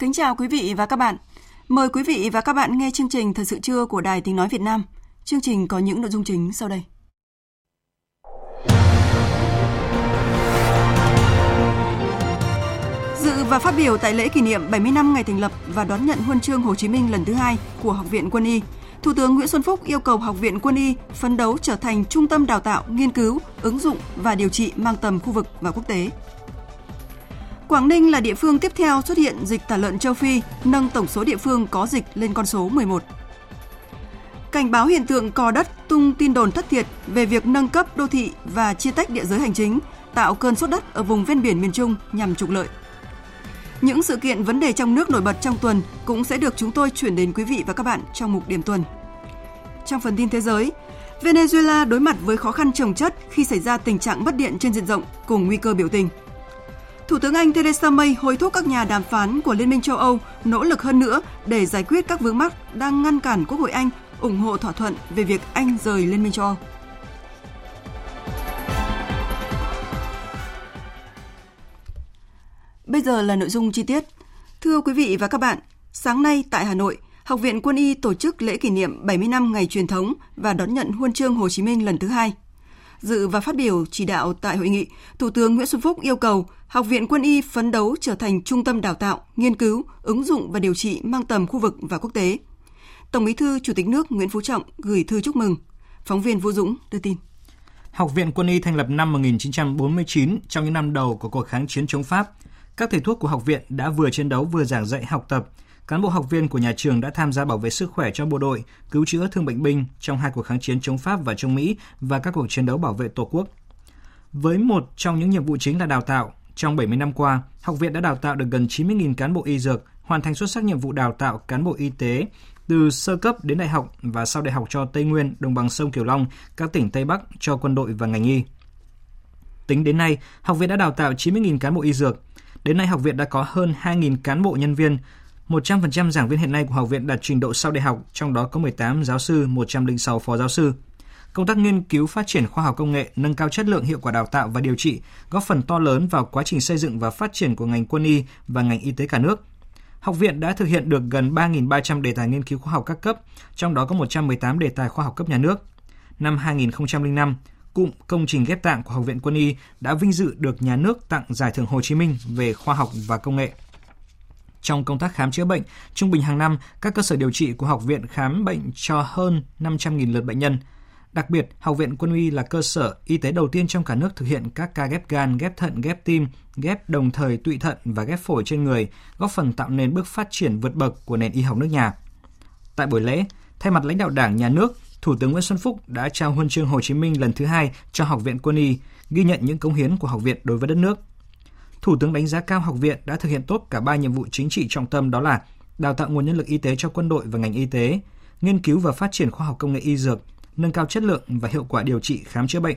Kính chào quý vị và các bạn. Mời quý vị và các bạn nghe chương trình Thời sự trưa của Đài Tiếng Nói Việt Nam. Chương trình có những nội dung chính sau đây. Dự và phát biểu tại lễ kỷ niệm 70 năm ngày thành lập và đón nhận huân chương Hồ Chí Minh lần thứ hai của Học viện Quân y, Thủ tướng Nguyễn Xuân Phúc yêu cầu Học viện Quân y phấn đấu trở thành trung tâm đào tạo, nghiên cứu, ứng dụng và điều trị mang tầm khu vực và quốc tế. Quảng Ninh là địa phương tiếp theo xuất hiện dịch tả lợn châu Phi, nâng tổng số địa phương có dịch lên con số 11. Cảnh báo hiện tượng cò đất tung tin đồn thất thiệt về việc nâng cấp đô thị và chia tách địa giới hành chính, tạo cơn sốt đất ở vùng ven biển miền Trung nhằm trục lợi. Những sự kiện vấn đề trong nước nổi bật trong tuần cũng sẽ được chúng tôi chuyển đến quý vị và các bạn trong mục điểm tuần. Trong phần tin thế giới, Venezuela đối mặt với khó khăn trồng chất khi xảy ra tình trạng mất điện trên diện rộng cùng nguy cơ biểu tình. Thủ tướng Anh Theresa May hối thúc các nhà đàm phán của Liên minh châu Âu nỗ lực hơn nữa để giải quyết các vướng mắc đang ngăn cản Quốc hội Anh ủng hộ thỏa thuận về việc Anh rời Liên minh châu Âu. Bây giờ là nội dung chi tiết. Thưa quý vị và các bạn, sáng nay tại Hà Nội, Học viện Quân y tổ chức lễ kỷ niệm 70 năm ngày truyền thống và đón nhận huân chương Hồ Chí Minh lần thứ hai. Dự và phát biểu chỉ đạo tại hội nghị, Thủ tướng Nguyễn Xuân Phúc yêu cầu Học viện Quân y phấn đấu trở thành trung tâm đào tạo, nghiên cứu, ứng dụng và điều trị mang tầm khu vực và quốc tế. Tổng Bí thư Chủ tịch nước Nguyễn Phú Trọng gửi thư chúc mừng. Phóng viên Vũ Dũng đưa tin. Học viện Quân y thành lập năm 1949 trong những năm đầu của cuộc kháng chiến chống Pháp. Các thầy thuốc của học viện đã vừa chiến đấu vừa giảng dạy học tập, cán bộ học viên của nhà trường đã tham gia bảo vệ sức khỏe cho bộ đội, cứu chữa thương bệnh binh trong hai cuộc kháng chiến chống Pháp và chống Mỹ và các cuộc chiến đấu bảo vệ Tổ quốc. Với một trong những nhiệm vụ chính là đào tạo, trong 70 năm qua, học viện đã đào tạo được gần 90.000 cán bộ y dược, hoàn thành xuất sắc nhiệm vụ đào tạo cán bộ y tế từ sơ cấp đến đại học và sau đại học cho Tây Nguyên, đồng bằng sông Kiều Long, các tỉnh Tây Bắc cho quân đội và ngành y. Tính đến nay, học viện đã đào tạo 90.000 cán bộ y dược. Đến nay, học viện đã có hơn 2.000 cán bộ nhân viên, 100% giảng viên hiện nay của học viện đạt trình độ sau đại học, trong đó có 18 giáo sư, 106 phó giáo sư. Công tác nghiên cứu phát triển khoa học công nghệ, nâng cao chất lượng hiệu quả đào tạo và điều trị góp phần to lớn vào quá trình xây dựng và phát triển của ngành quân y và ngành y tế cả nước. Học viện đã thực hiện được gần 3.300 đề tài nghiên cứu khoa học các cấp, trong đó có 118 đề tài khoa học cấp nhà nước. Năm 2005, cụm công trình ghép tạng của Học viện Quân y đã vinh dự được nhà nước tặng Giải thưởng Hồ Chí Minh về khoa học và công nghệ. Trong công tác khám chữa bệnh, trung bình hàng năm, các cơ sở điều trị của học viện khám bệnh cho hơn 500.000 lượt bệnh nhân. Đặc biệt, Học viện Quân y là cơ sở y tế đầu tiên trong cả nước thực hiện các ca ghép gan, ghép thận, ghép tim, ghép đồng thời tụy thận và ghép phổi trên người, góp phần tạo nên bước phát triển vượt bậc của nền y học nước nhà. Tại buổi lễ, thay mặt lãnh đạo Đảng, Nhà nước, Thủ tướng Nguyễn Xuân Phúc đã trao huân chương Hồ Chí Minh lần thứ hai cho Học viện Quân y, ghi nhận những cống hiến của học viện đối với đất nước. Thủ tướng đánh giá cao học viện đã thực hiện tốt cả ba nhiệm vụ chính trị trọng tâm đó là đào tạo nguồn nhân lực y tế cho quân đội và ngành y tế, nghiên cứu và phát triển khoa học công nghệ y dược, nâng cao chất lượng và hiệu quả điều trị khám chữa bệnh.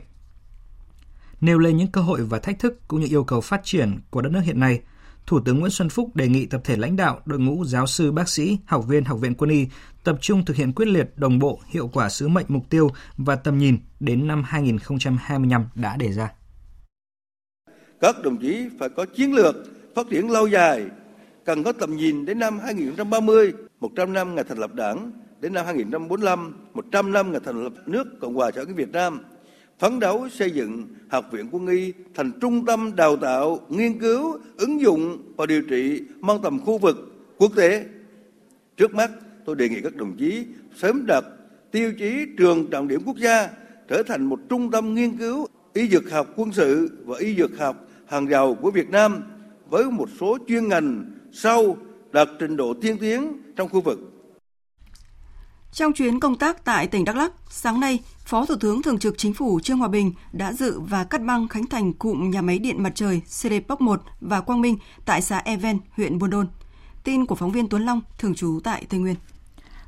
Nêu lên những cơ hội và thách thức cũng như yêu cầu phát triển của đất nước hiện nay, Thủ tướng Nguyễn Xuân Phúc đề nghị tập thể lãnh đạo, đội ngũ giáo sư, bác sĩ, học viên Học viện Quân y tập trung thực hiện quyết liệt, đồng bộ, hiệu quả sứ mệnh mục tiêu và tầm nhìn đến năm 2025 đã đề ra. Các đồng chí phải có chiến lược phát triển lâu dài, cần có tầm nhìn đến năm 2030, 100 năm ngày thành lập Đảng, đến năm 2045, 100 năm ngày thành lập nước Cộng hòa xã hội Việt Nam, phấn đấu xây dựng Học viện Quân y thành trung tâm đào tạo, nghiên cứu, ứng dụng và điều trị mang tầm khu vực, quốc tế. Trước mắt, tôi đề nghị các đồng chí sớm đặt tiêu chí trường trọng điểm quốc gia trở thành một trung tâm nghiên cứu y dược học quân sự và y dược học hàng giàu của Việt Nam với một số chuyên ngành sâu đạt trình độ tiên tiến trong khu vực. Trong chuyến công tác tại tỉnh Đắk Lắk, sáng nay, Phó Thủ tướng Thường trực Chính phủ Trương Hòa Bình đã dự và cắt băng khánh thành cụm nhà máy điện mặt trời Serepok 1 và Quang Minh tại xã Even, huyện Buôn Đôn. Tin của phóng viên Tuấn Long, thường trú tại Tây Nguyên.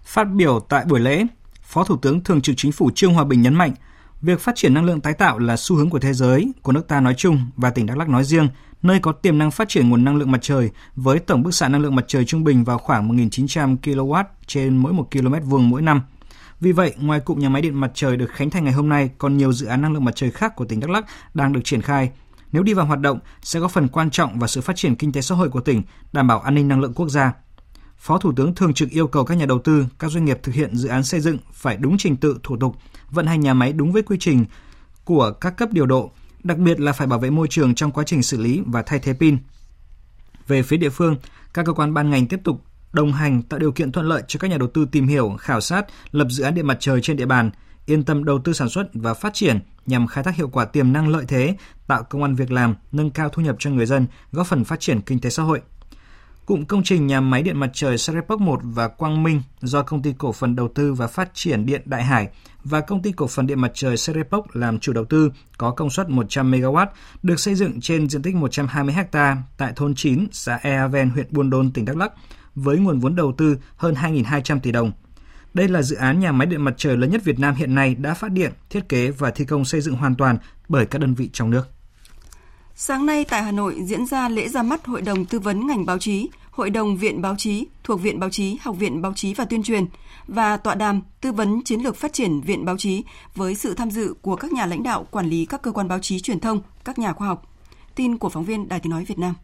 Phát biểu tại buổi lễ, Phó Thủ tướng Thường trực Chính phủ Trương Hòa Bình nhấn mạnh, việc phát triển năng lượng tái tạo là xu hướng của thế giới, của nước ta nói chung và tỉnh Đắk Lắk nói riêng, nơi có tiềm năng phát triển nguồn năng lượng mặt trời với tổng bức xạ năng lượng mặt trời trung bình vào khoảng 1.900 kW trên mỗi 1 km vuông mỗi năm. Vì vậy, ngoài cụm nhà máy điện mặt trời được khánh thành ngày hôm nay, còn nhiều dự án năng lượng mặt trời khác của tỉnh Đắk Lắk đang được triển khai. Nếu đi vào hoạt động, sẽ có phần quan trọng vào sự phát triển kinh tế xã hội của tỉnh, đảm bảo an ninh năng lượng quốc gia. Phó Thủ tướng thường trực yêu cầu các nhà đầu tư, các doanh nghiệp thực hiện dự án xây dựng phải đúng trình tự, thủ tục, vận hành nhà máy đúng với quy trình của các cấp điều độ, đặc biệt là phải bảo vệ môi trường trong quá trình xử lý và thay thế pin. Về phía địa phương, các cơ quan ban ngành tiếp tục đồng hành tạo điều kiện thuận lợi cho các nhà đầu tư tìm hiểu, khảo sát, lập dự án điện mặt trời trên địa bàn, yên tâm đầu tư sản xuất và phát triển nhằm khai thác hiệu quả tiềm năng lợi thế, tạo công an việc làm, nâng cao thu nhập cho người dân, góp phần phát triển kinh tế xã hội. Cụm công trình nhà máy điện mặt trời Serepok 1 và Quang Minh do Công ty Cổ phần Đầu tư và Phát triển Điện Đại Hải và Công ty Cổ phần Điện mặt trời Serepok làm chủ đầu tư có công suất 100 MW, được xây dựng trên diện tích 120 ha tại thôn 9, xã Ea Ven, huyện Buôn Đôn, tỉnh Đắk Lắk, với nguồn vốn đầu tư hơn 2.200 tỷ đồng. Đây là dự án nhà máy điện mặt trời lớn nhất Việt Nam hiện nay đã phát điện, thiết kế và thi công xây dựng hoàn toàn bởi các đơn vị trong nước. Sáng nay tại Hà Nội diễn ra lễ ra mắt Hội đồng Tư vấn ngành báo chí, Hội đồng Viện Báo chí thuộc Viện Báo chí, Học viện Báo chí và Tuyên truyền và tọa đàm tư vấn chiến lược phát triển Viện Báo chí với sự tham dự của các nhà lãnh đạo quản lý các cơ quan báo chí truyền thông, các nhà khoa học. Tin của phóng viên Đài Tiếng Nói Việt Nam.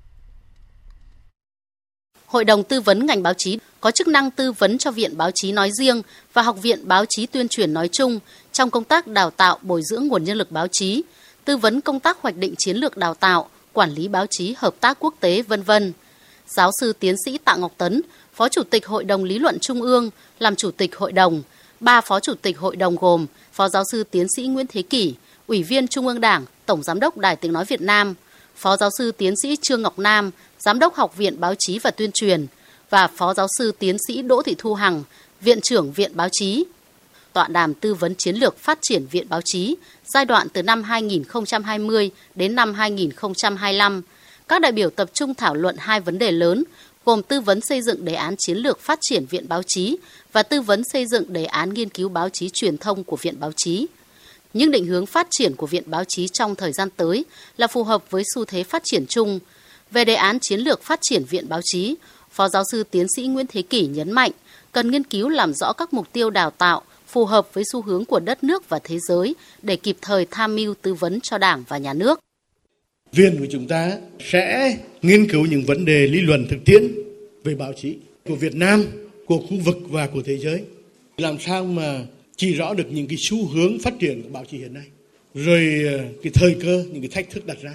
Hội đồng tư vấn ngành báo chí có chức năng tư vấn cho Viện Báo chí nói riêng và Học viện Báo chí tuyên truyền nói chung trong công tác đào tạo bồi dưỡng nguồn nhân lực báo chí, tư vấn công tác hoạch định chiến lược đào tạo, quản lý báo chí hợp tác quốc tế, vân vân. Giáo sư tiến sĩ Tạ Ngọc Tấn, Phó Chủ tịch Hội đồng Lý luận Trung ương, làm Chủ tịch Hội đồng, ba Phó Chủ tịch Hội đồng gồm Phó Giáo sư tiến sĩ Nguyễn Thế Kỷ, Ủy viên Trung ương Đảng, Tổng Giám đốc Đài Tiếng Nói Việt Nam, Phó Giáo sư tiến sĩ Trương Ngọc Nam, Giám đốc Học viện Báo chí và Tuyên truyền và Phó Giáo sư Tiến sĩ Đỗ Thị Thu Hằng, Viện trưởng Viện Báo chí. Tọa đàm tư vấn chiến lược phát triển Viện Báo chí giai đoạn từ năm 2020 đến năm 2025. Các đại biểu tập trung thảo luận hai vấn đề lớn gồm tư vấn xây dựng đề án chiến lược phát triển Viện Báo chí và tư vấn xây dựng đề án nghiên cứu báo chí truyền thông của Viện Báo chí. Những định hướng phát triển của Viện Báo chí trong thời gian tới là phù hợp với xu thế phát triển chung – về đề án chiến lược phát triển viện báo chí, Phó giáo sư tiến sĩ Nguyễn Thế Kỷ nhấn mạnh cần nghiên cứu làm rõ các mục tiêu đào tạo phù hợp với xu hướng của đất nước và thế giới để kịp thời tham mưu tư vấn cho Đảng và Nhà nước. Viện của chúng ta sẽ nghiên cứu những vấn đề lý luận thực tiễn về báo chí của Việt Nam, của khu vực và của thế giới. Làm sao mà chỉ rõ được những cái xu hướng phát triển của báo chí hiện nay. Rồi ờ, cái thời cơ, những cái thách thức đặt ra.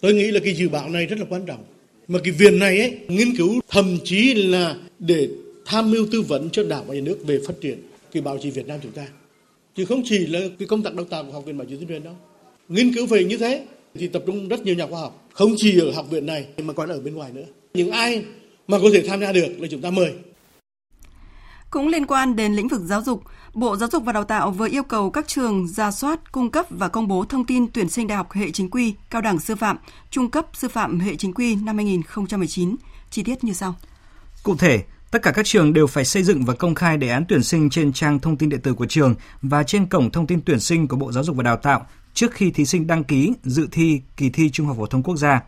Tôi nghĩ là cái dự báo này rất là quan trọng. Mà cái viện này ấy, nghiên cứu thậm chí là để tham mưu tư vấn cho đảng và nhà nước về phát triển cái báo chí Việt Nam chúng ta. Chứ không chỉ là cái công tác đào tạo của học viện báo chí tuyên truyền đâu. Nghiên cứu về như thế thì tập trung rất nhiều nhà khoa học. Không chỉ ở học viện này mà còn ở bên ngoài nữa. Những ai mà có thể tham gia được là chúng ta mời. Cũng liên quan đến lĩnh vực giáo dục, Bộ Giáo dục và Đào tạo vừa yêu cầu các trường ra soát, cung cấp và công bố thông tin tuyển sinh đại học hệ chính quy, cao đẳng sư phạm, trung cấp sư phạm hệ chính quy năm 2019. Chi tiết như sau. Cụ thể, tất cả các trường đều phải xây dựng và công khai đề án tuyển sinh trên trang thông tin điện tử của trường và trên cổng thông tin tuyển sinh của Bộ Giáo dục và Đào tạo trước khi thí sinh đăng ký dự thi kỳ thi Trung học phổ thông quốc gia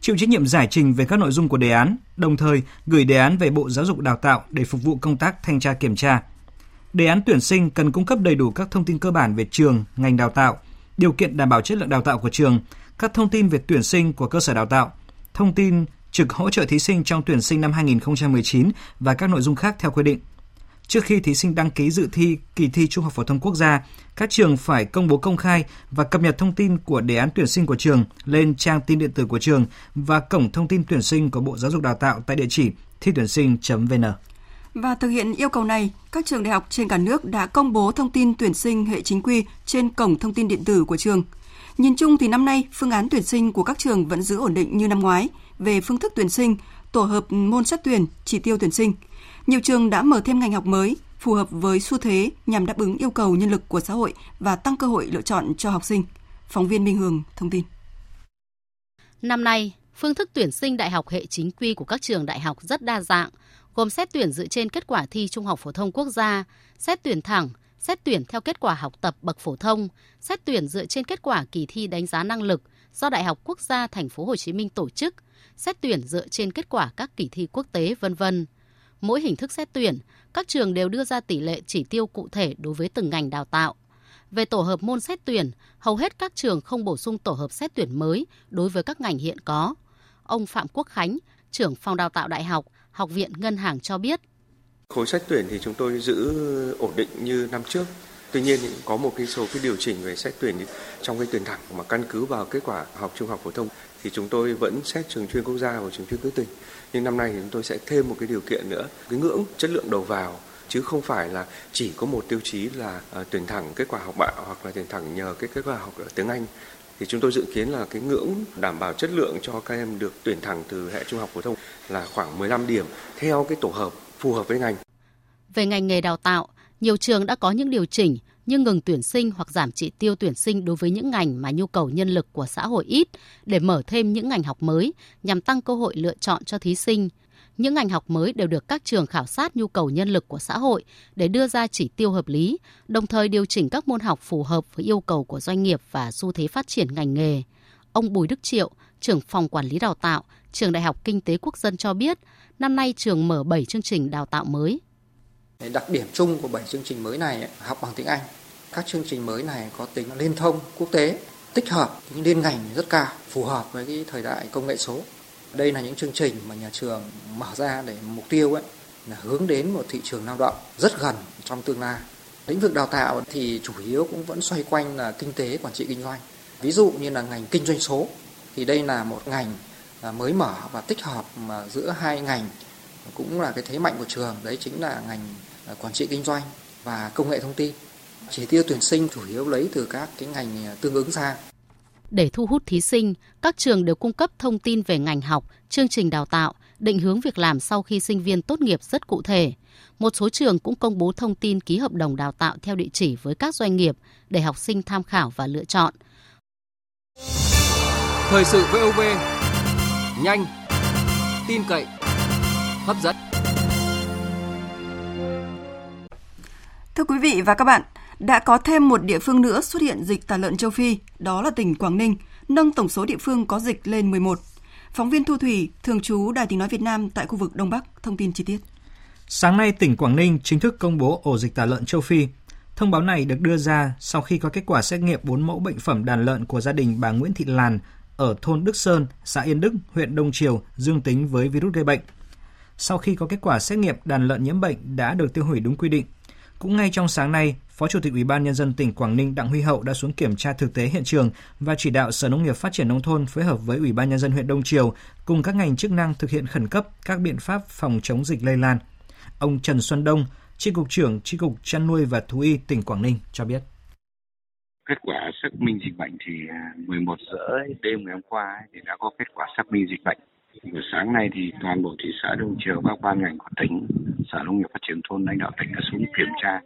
chịu trách nhiệm giải trình về các nội dung của đề án, đồng thời gửi đề án về Bộ Giáo dục Đào tạo để phục vụ công tác thanh tra kiểm tra. Đề án tuyển sinh cần cung cấp đầy đủ các thông tin cơ bản về trường, ngành đào tạo, điều kiện đảm bảo chất lượng đào tạo của trường, các thông tin về tuyển sinh của cơ sở đào tạo, thông tin trực hỗ trợ thí sinh trong tuyển sinh năm 2019 và các nội dung khác theo quy định. Trước khi thí sinh đăng ký dự thi kỳ thi Trung học phổ thông quốc gia, các trường phải công bố công khai và cập nhật thông tin của đề án tuyển sinh của trường lên trang tin điện tử của trường và cổng thông tin tuyển sinh của Bộ Giáo dục Đào tạo tại địa chỉ thi tuyển sinh.vn. Và thực hiện yêu cầu này, các trường đại học trên cả nước đã công bố thông tin tuyển sinh hệ chính quy trên cổng thông tin điện tử của trường. Nhìn chung thì năm nay, phương án tuyển sinh của các trường vẫn giữ ổn định như năm ngoái về phương thức tuyển sinh, tổ hợp môn xét tuyển, chỉ tiêu tuyển sinh. Nhiều trường đã mở thêm ngành học mới phù hợp với xu thế nhằm đáp ứng yêu cầu nhân lực của xã hội và tăng cơ hội lựa chọn cho học sinh. Phóng viên Minh Hường thông tin. Năm nay, phương thức tuyển sinh đại học hệ chính quy của các trường đại học rất đa dạng, gồm xét tuyển dựa trên kết quả thi Trung học phổ thông quốc gia, xét tuyển thẳng, xét tuyển theo kết quả học tập bậc phổ thông, xét tuyển dựa trên kết quả kỳ thi đánh giá năng lực do Đại học Quốc gia Thành phố Hồ Chí Minh tổ chức, xét tuyển dựa trên kết quả các kỳ thi quốc tế vân vân. Mỗi hình thức xét tuyển, các trường đều đưa ra tỷ lệ chỉ tiêu cụ thể đối với từng ngành đào tạo. Về tổ hợp môn xét tuyển, hầu hết các trường không bổ sung tổ hợp xét tuyển mới đối với các ngành hiện có. Ông Phạm Quốc Khánh, trưởng phòng đào tạo đại học, Học viện Ngân hàng cho biết. Khối xét tuyển thì chúng tôi giữ ổn định như năm trước. Tuy nhiên có một cái số cái điều chỉnh về xét tuyển trong cái tuyển thẳng mà căn cứ vào kết quả học trung học phổ thông thì chúng tôi vẫn xét trường chuyên quốc gia và trường chuyên quốc tỉnh. Nhưng năm nay thì chúng tôi sẽ thêm một cái điều kiện nữa, cái ngưỡng chất lượng đầu vào chứ không phải là chỉ có một tiêu chí là uh, tuyển thẳng kết quả học bạ hoặc là tuyển thẳng nhờ cái kết quả học ở tiếng Anh thì chúng tôi dự kiến là cái ngưỡng đảm bảo chất lượng cho các em được tuyển thẳng từ hệ trung học phổ thông là khoảng 15 điểm theo cái tổ hợp phù hợp với ngành. Về ngành nghề đào tạo, nhiều trường đã có những điều chỉnh như ngừng tuyển sinh hoặc giảm chỉ tiêu tuyển sinh đối với những ngành mà nhu cầu nhân lực của xã hội ít để mở thêm những ngành học mới nhằm tăng cơ hội lựa chọn cho thí sinh. Những ngành học mới đều được các trường khảo sát nhu cầu nhân lực của xã hội để đưa ra chỉ tiêu hợp lý, đồng thời điều chỉnh các môn học phù hợp với yêu cầu của doanh nghiệp và xu thế phát triển ngành nghề. Ông Bùi Đức Triệu, trưởng phòng quản lý đào tạo, trường Đại học Kinh tế Quốc dân cho biết, năm nay trường mở 7 chương trình đào tạo mới. Đặc điểm chung của 7 chương trình mới này học bằng tiếng Anh. Các chương trình mới này có tính liên thông quốc tế, tích hợp tính liên ngành rất cao, phù hợp với cái thời đại công nghệ số. Đây là những chương trình mà nhà trường mở ra để mục tiêu ấy là hướng đến một thị trường lao động rất gần trong tương lai. Lĩnh vực đào tạo thì chủ yếu cũng vẫn xoay quanh là kinh tế quản trị kinh doanh. Ví dụ như là ngành kinh doanh số thì đây là một ngành à, mới mở và tích hợp mà giữa hai ngành cũng là cái thế mạnh của trường đấy chính là ngành quản trị kinh doanh và công nghệ thông tin. Chỉ tiêu tuyển sinh chủ yếu lấy từ các cái ngành tương ứng ra. Để thu hút thí sinh, các trường đều cung cấp thông tin về ngành học, chương trình đào tạo, định hướng việc làm sau khi sinh viên tốt nghiệp rất cụ thể. Một số trường cũng công bố thông tin ký hợp đồng đào tạo theo địa chỉ với các doanh nghiệp để học sinh tham khảo và lựa chọn. Thời sự VOV, nhanh, tin cậy, hấp dẫn. Thưa quý vị và các bạn, đã có thêm một địa phương nữa xuất hiện dịch tả lợn châu Phi, đó là tỉnh Quảng Ninh, nâng tổng số địa phương có dịch lên 11. Phóng viên Thu Thủy, thường trú Đài tiếng nói Việt Nam tại khu vực Đông Bắc, thông tin chi tiết. Sáng nay, tỉnh Quảng Ninh chính thức công bố ổ dịch tả lợn châu Phi. Thông báo này được đưa ra sau khi có kết quả xét nghiệm 4 mẫu bệnh phẩm đàn lợn của gia đình bà Nguyễn Thị Làn ở thôn Đức Sơn, xã Yên Đức, huyện Đông Triều dương tính với virus gây bệnh. Sau khi có kết quả xét nghiệm đàn lợn nhiễm bệnh đã được tiêu hủy đúng quy định, cũng ngay trong sáng nay, Phó Chủ tịch Ủy ban nhân dân tỉnh Quảng Ninh Đặng Huy Hậu đã xuống kiểm tra thực tế hiện trường và chỉ đạo Sở Nông nghiệp Phát triển nông thôn phối hợp với Ủy ban nhân dân huyện Đông Triều cùng các ngành chức năng thực hiện khẩn cấp các biện pháp phòng chống dịch lây lan. Ông Trần Xuân Đông, Tri cục trưởng Tri cục chăn nuôi và thú y tỉnh Quảng Ninh cho biết. Kết quả xác minh dịch bệnh thì à, 11 giờ rưỡi đêm ngày hôm qua thì đã có kết quả xác minh dịch bệnh. Buổi sáng nay thì toàn bộ thị xã Đông Triều các ban ngành của tỉnh, Sở Nông nghiệp Phát triển thôn lãnh đạo tỉnh đã xuống kiểm tra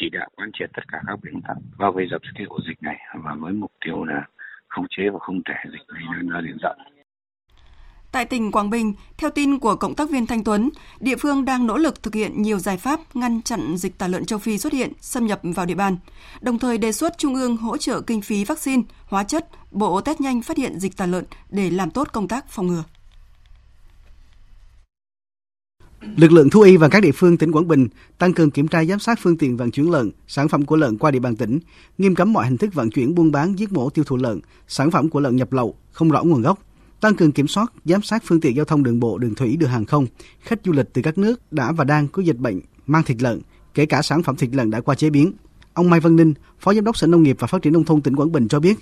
chỉ đạo quán triệt tất cả các biện pháp bao vây dập cái ổ dịch này và với mục tiêu là khống chế và không để dịch lây lan ra diện rộng. Tại tỉnh Quảng Bình, theo tin của cộng tác viên Thanh Tuấn, địa phương đang nỗ lực thực hiện nhiều giải pháp ngăn chặn dịch tả lợn châu Phi xuất hiện, xâm nhập vào địa bàn, đồng thời đề xuất Trung ương hỗ trợ kinh phí vaccine, hóa chất, bộ test nhanh phát hiện dịch tả lợn để làm tốt công tác phòng ngừa. Lực lượng thú y và các địa phương tỉnh Quảng Bình tăng cường kiểm tra giám sát phương tiện vận chuyển lợn, sản phẩm của lợn qua địa bàn tỉnh, nghiêm cấm mọi hình thức vận chuyển buôn bán, giết mổ tiêu thụ lợn, sản phẩm của lợn nhập lậu không rõ nguồn gốc, tăng cường kiểm soát, giám sát phương tiện giao thông đường bộ, đường thủy, đường hàng không, khách du lịch từ các nước đã và đang có dịch bệnh mang thịt lợn, kể cả sản phẩm thịt lợn đã qua chế biến. Ông Mai Văn Ninh, Phó Giám đốc Sở Nông nghiệp và Phát triển nông thôn tỉnh Quảng Bình cho biết,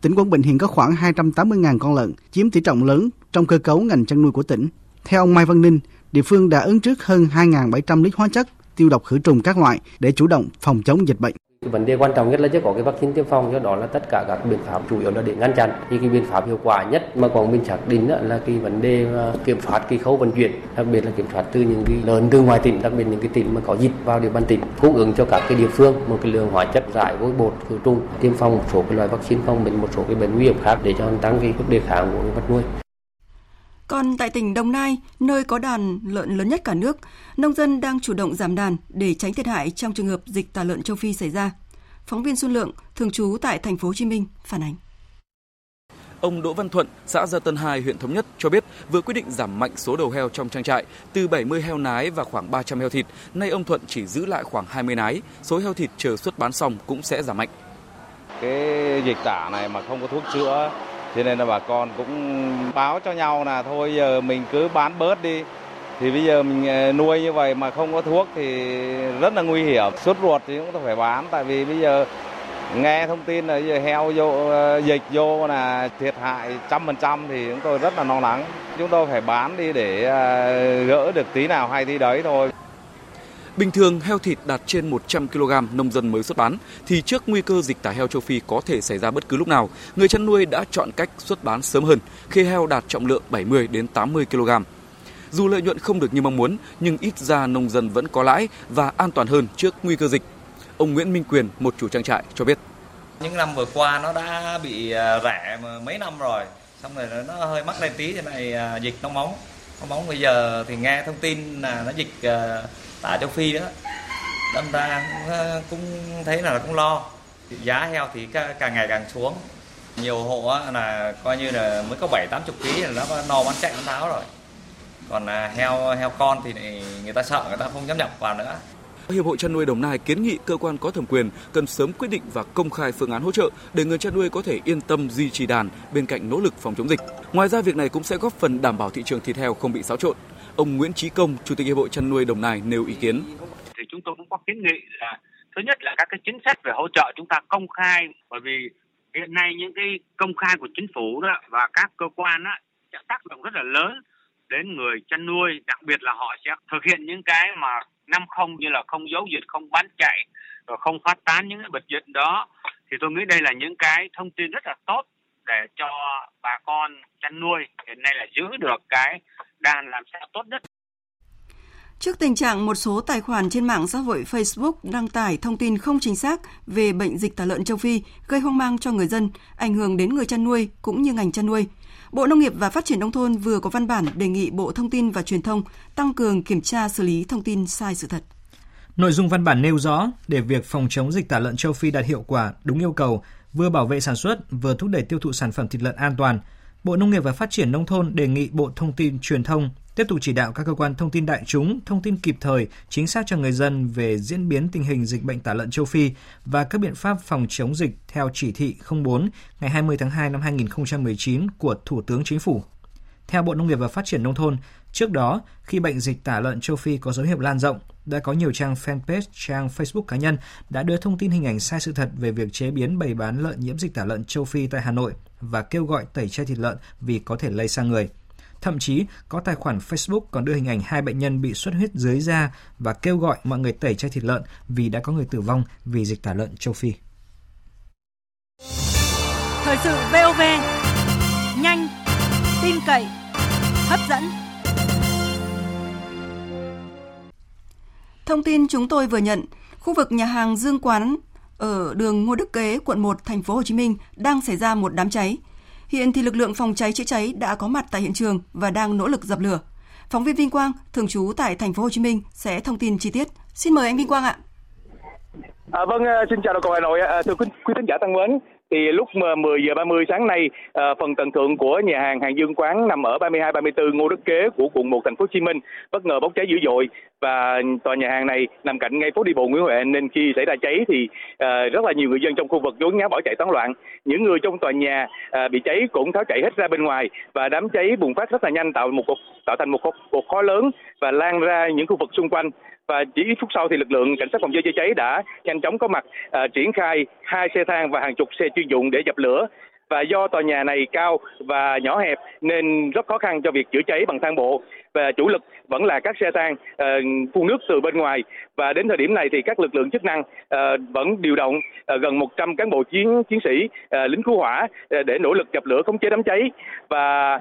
tỉnh Quảng Bình hiện có khoảng 280.000 con lợn, chiếm tỷ trọng lớn trong cơ cấu ngành chăn nuôi của tỉnh. Theo ông Mai Văn Ninh, địa phương đã ứng trước hơn 2.700 lít hóa chất, tiêu độc khử trùng các loại để chủ động phòng chống dịch bệnh. cái vấn đề quan trọng nhất là chưa có cái vaccine tiêm phòng, do đó là tất cả các biện pháp chủ yếu là để ngăn chặn thì cái biện pháp hiệu quả nhất mà quảng bình xác định là cái vấn đề à, kiểm soát cái khâu vận chuyển, đặc biệt là kiểm soát từ những cái lớn từ ngoài tỉnh, đặc biệt những cái tỉnh mà có dịch vào địa bàn tỉnh, cung ứng cho các cái địa phương một cái lượng hóa chất giải vôi bột khử trùng, tiêm phòng một số cái loại vaccine phòng bệnh, một số cái bệnh nguy hiểm khác để cho tăng cái sức đề kháng của vật nuôi còn tại tỉnh Đồng Nai, nơi có đàn lợn lớn nhất cả nước, nông dân đang chủ động giảm đàn để tránh thiệt hại trong trường hợp dịch tả lợn châu Phi xảy ra. Phóng viên Xuân Lượng, thường trú tại thành phố Hồ Chí Minh phản ánh. Ông Đỗ Văn Thuận, xã Gia Tân 2, huyện Thống Nhất cho biết vừa quyết định giảm mạnh số đầu heo trong trang trại từ 70 heo nái và khoảng 300 heo thịt. Nay ông Thuận chỉ giữ lại khoảng 20 nái, số heo thịt chờ xuất bán xong cũng sẽ giảm mạnh. Cái dịch tả này mà không có thuốc chữa cho nên là bà con cũng báo cho nhau là thôi, giờ mình cứ bán bớt đi. Thì bây giờ mình ờ, nuôi như vậy mà không có thuốc thì rất là nguy hiểm. Suốt ruột thì cũng phải bán, tại vì bây giờ nghe thông tin là giờ heo vô ờ, dịch vô là thiệt hại trăm phần trăm thì chúng tôi rất là lo lắng. Chúng tôi phải bán đi để ờ, gỡ được tí nào hay tí đấy thôi. Bình thường heo thịt đạt trên 100 kg nông dân mới xuất bán thì trước nguy cơ dịch tả heo châu Phi có thể xảy ra bất cứ lúc nào, người chăn nuôi đã chọn cách xuất bán sớm hơn khi heo đạt trọng lượng 70 đến 80 kg. Dù lợi nhuận không được như mong muốn, nhưng ít ra nông dân vẫn có lãi và an toàn hơn trước nguy cơ dịch. Ông Nguyễn Minh Quyền, một chủ trang trại cho biết. Những năm vừa qua nó đã bị à, rẻ mấy năm rồi, xong rồi nó hơi mắc lên tí thế này à, dịch nó móng. Nó móng bây giờ thì nghe thông tin là nó dịch à, tả châu Phi đó. Đâm ra ờ, cũng thấy là cũng lo. Giá heo thì càng ngày càng xuống. Nhiều hộ là coi như là mới có bảy, tám chục ký là nó no bán chạy, bán tháo rồi còn à, heo heo con thì người ta sợ, người ta không dám nhập vào nữa Hiệp hội chăn nuôi Đồng Nai kiến nghị cơ quan có thẩm quyền cần sớm quyết định và công khai phương án hỗ trợ để người chăn nuôi có thể yên tâm duy trì đàn bên cạnh nỗ lực phòng chống dịch. Ngoài ra, việc này cũng sẽ góp phần đảm bảo thị trường thịt heo không bị xáo trộn. Ông Nguyễn Chí Công, Chủ tịch Hiệp hội chăn nuôi Đồng Nai nêu ý kiến. Thì chúng tôi cũng có kiến nghị là thứ nhất là các cái chính sách về hỗ trợ chúng ta công khai bởi vì hiện nay những cái công khai của chính phủ đó và các cơ quan đó sẽ tác động rất là lớn đến người chăn nuôi đặc biệt là họ sẽ thực hiện những cái mà năm không như là không giấu dịch không bán chạy rồi không phát tán những cái bệnh dịch đó thì tôi nghĩ đây là những cái thông tin rất là tốt để cho bà con chăn nuôi hiện nay là giữ được cái đàn làm sao tốt nhất Trước tình trạng một số tài khoản trên mạng xã hội Facebook đăng tải thông tin không chính xác về bệnh dịch tả lợn châu Phi gây hoang mang cho người dân, ảnh hưởng đến người chăn nuôi cũng như ngành chăn nuôi, Bộ Nông nghiệp và Phát triển Nông thôn vừa có văn bản đề nghị Bộ Thông tin và Truyền thông tăng cường kiểm tra xử lý thông tin sai sự thật. Nội dung văn bản nêu rõ để việc phòng chống dịch tả lợn châu Phi đạt hiệu quả đúng yêu cầu, vừa bảo vệ sản xuất, vừa thúc đẩy tiêu thụ sản phẩm thịt lợn an toàn. Bộ Nông nghiệp và Phát triển Nông thôn đề nghị Bộ Thông tin Truyền thông tiếp tục chỉ đạo các cơ quan thông tin đại chúng thông tin kịp thời, chính xác cho người dân về diễn biến tình hình dịch bệnh tả lợn châu Phi và các biện pháp phòng chống dịch theo chỉ thị 04 ngày 20 tháng 2 năm 2019 của Thủ tướng Chính phủ. Theo Bộ Nông nghiệp và Phát triển Nông thôn, trước đó, khi bệnh dịch tả lợn châu Phi có dấu hiệu lan rộng, đã có nhiều trang fanpage, trang Facebook cá nhân đã đưa thông tin hình ảnh sai sự thật về việc chế biến bày bán lợn nhiễm dịch tả lợn châu Phi tại Hà Nội và kêu gọi tẩy chay thịt lợn vì có thể lây sang người. Thậm chí, có tài khoản Facebook còn đưa hình ảnh hai bệnh nhân bị xuất huyết dưới da và kêu gọi mọi người tẩy chay thịt lợn vì đã có người tử vong vì dịch tả lợn châu Phi. Thời sự VOV, nhanh, tin cậy, hấp dẫn. Thông tin chúng tôi vừa nhận, khu vực nhà hàng Dương Quán ở đường Ngô Đức Kế, quận 1, thành phố Hồ Chí Minh đang xảy ra một đám cháy. Hiện thì lực lượng phòng cháy chữa cháy đã có mặt tại hiện trường và đang nỗ lực dập lửa. Phóng viên Vinh Quang, thường trú tại thành phố Hồ Chí Minh sẽ thông tin chi tiết. Xin mời anh Vinh Quang ạ. À, vâng, à, xin chào đồng Hà Nội. À, thưa quý, quý thính giả thân mến, thì lúc 10 giờ 30 sáng nay, ờ, phần tầng thượng của nhà hàng Hàng Dương Quán nằm ở 32 34 Ngô Đức Kế của quận 1 thành phố Hồ Chí Minh. Bất ngờ bốc cháy dữ dội và tòa nhà hàng này nằm cạnh ngay phố đi bộ Nguyễn Huệ nên khi xảy ra cháy thì ờ, rất là nhiều người dân trong khu vực vốn nháo bỏ chạy tán loạn. Những người trong tòa nhà ờ, bị cháy cũng tháo chạy hết ra bên ngoài và đám cháy bùng phát rất là nhanh tạo một tạo thành một cột, cột khói lớn và lan ra những khu vực xung quanh và chỉ ít phút sau thì lực lượng cảnh sát phòng cháy chữa cháy đã nhanh chóng có mặt uh, triển khai hai xe thang và hàng chục xe chuyên dụng để dập lửa. Và do tòa nhà này cao và nhỏ hẹp nên rất khó khăn cho việc chữa cháy bằng thang bộ. Và chủ lực vẫn là các xe thang uh, phun nước từ bên ngoài. Và đến thời điểm này thì các lực lượng chức năng uh, vẫn điều động uh, gần 100 cán bộ chiến chiến sĩ uh, lính cứu hỏa uh, để nỗ lực dập lửa khống chế đám cháy. Và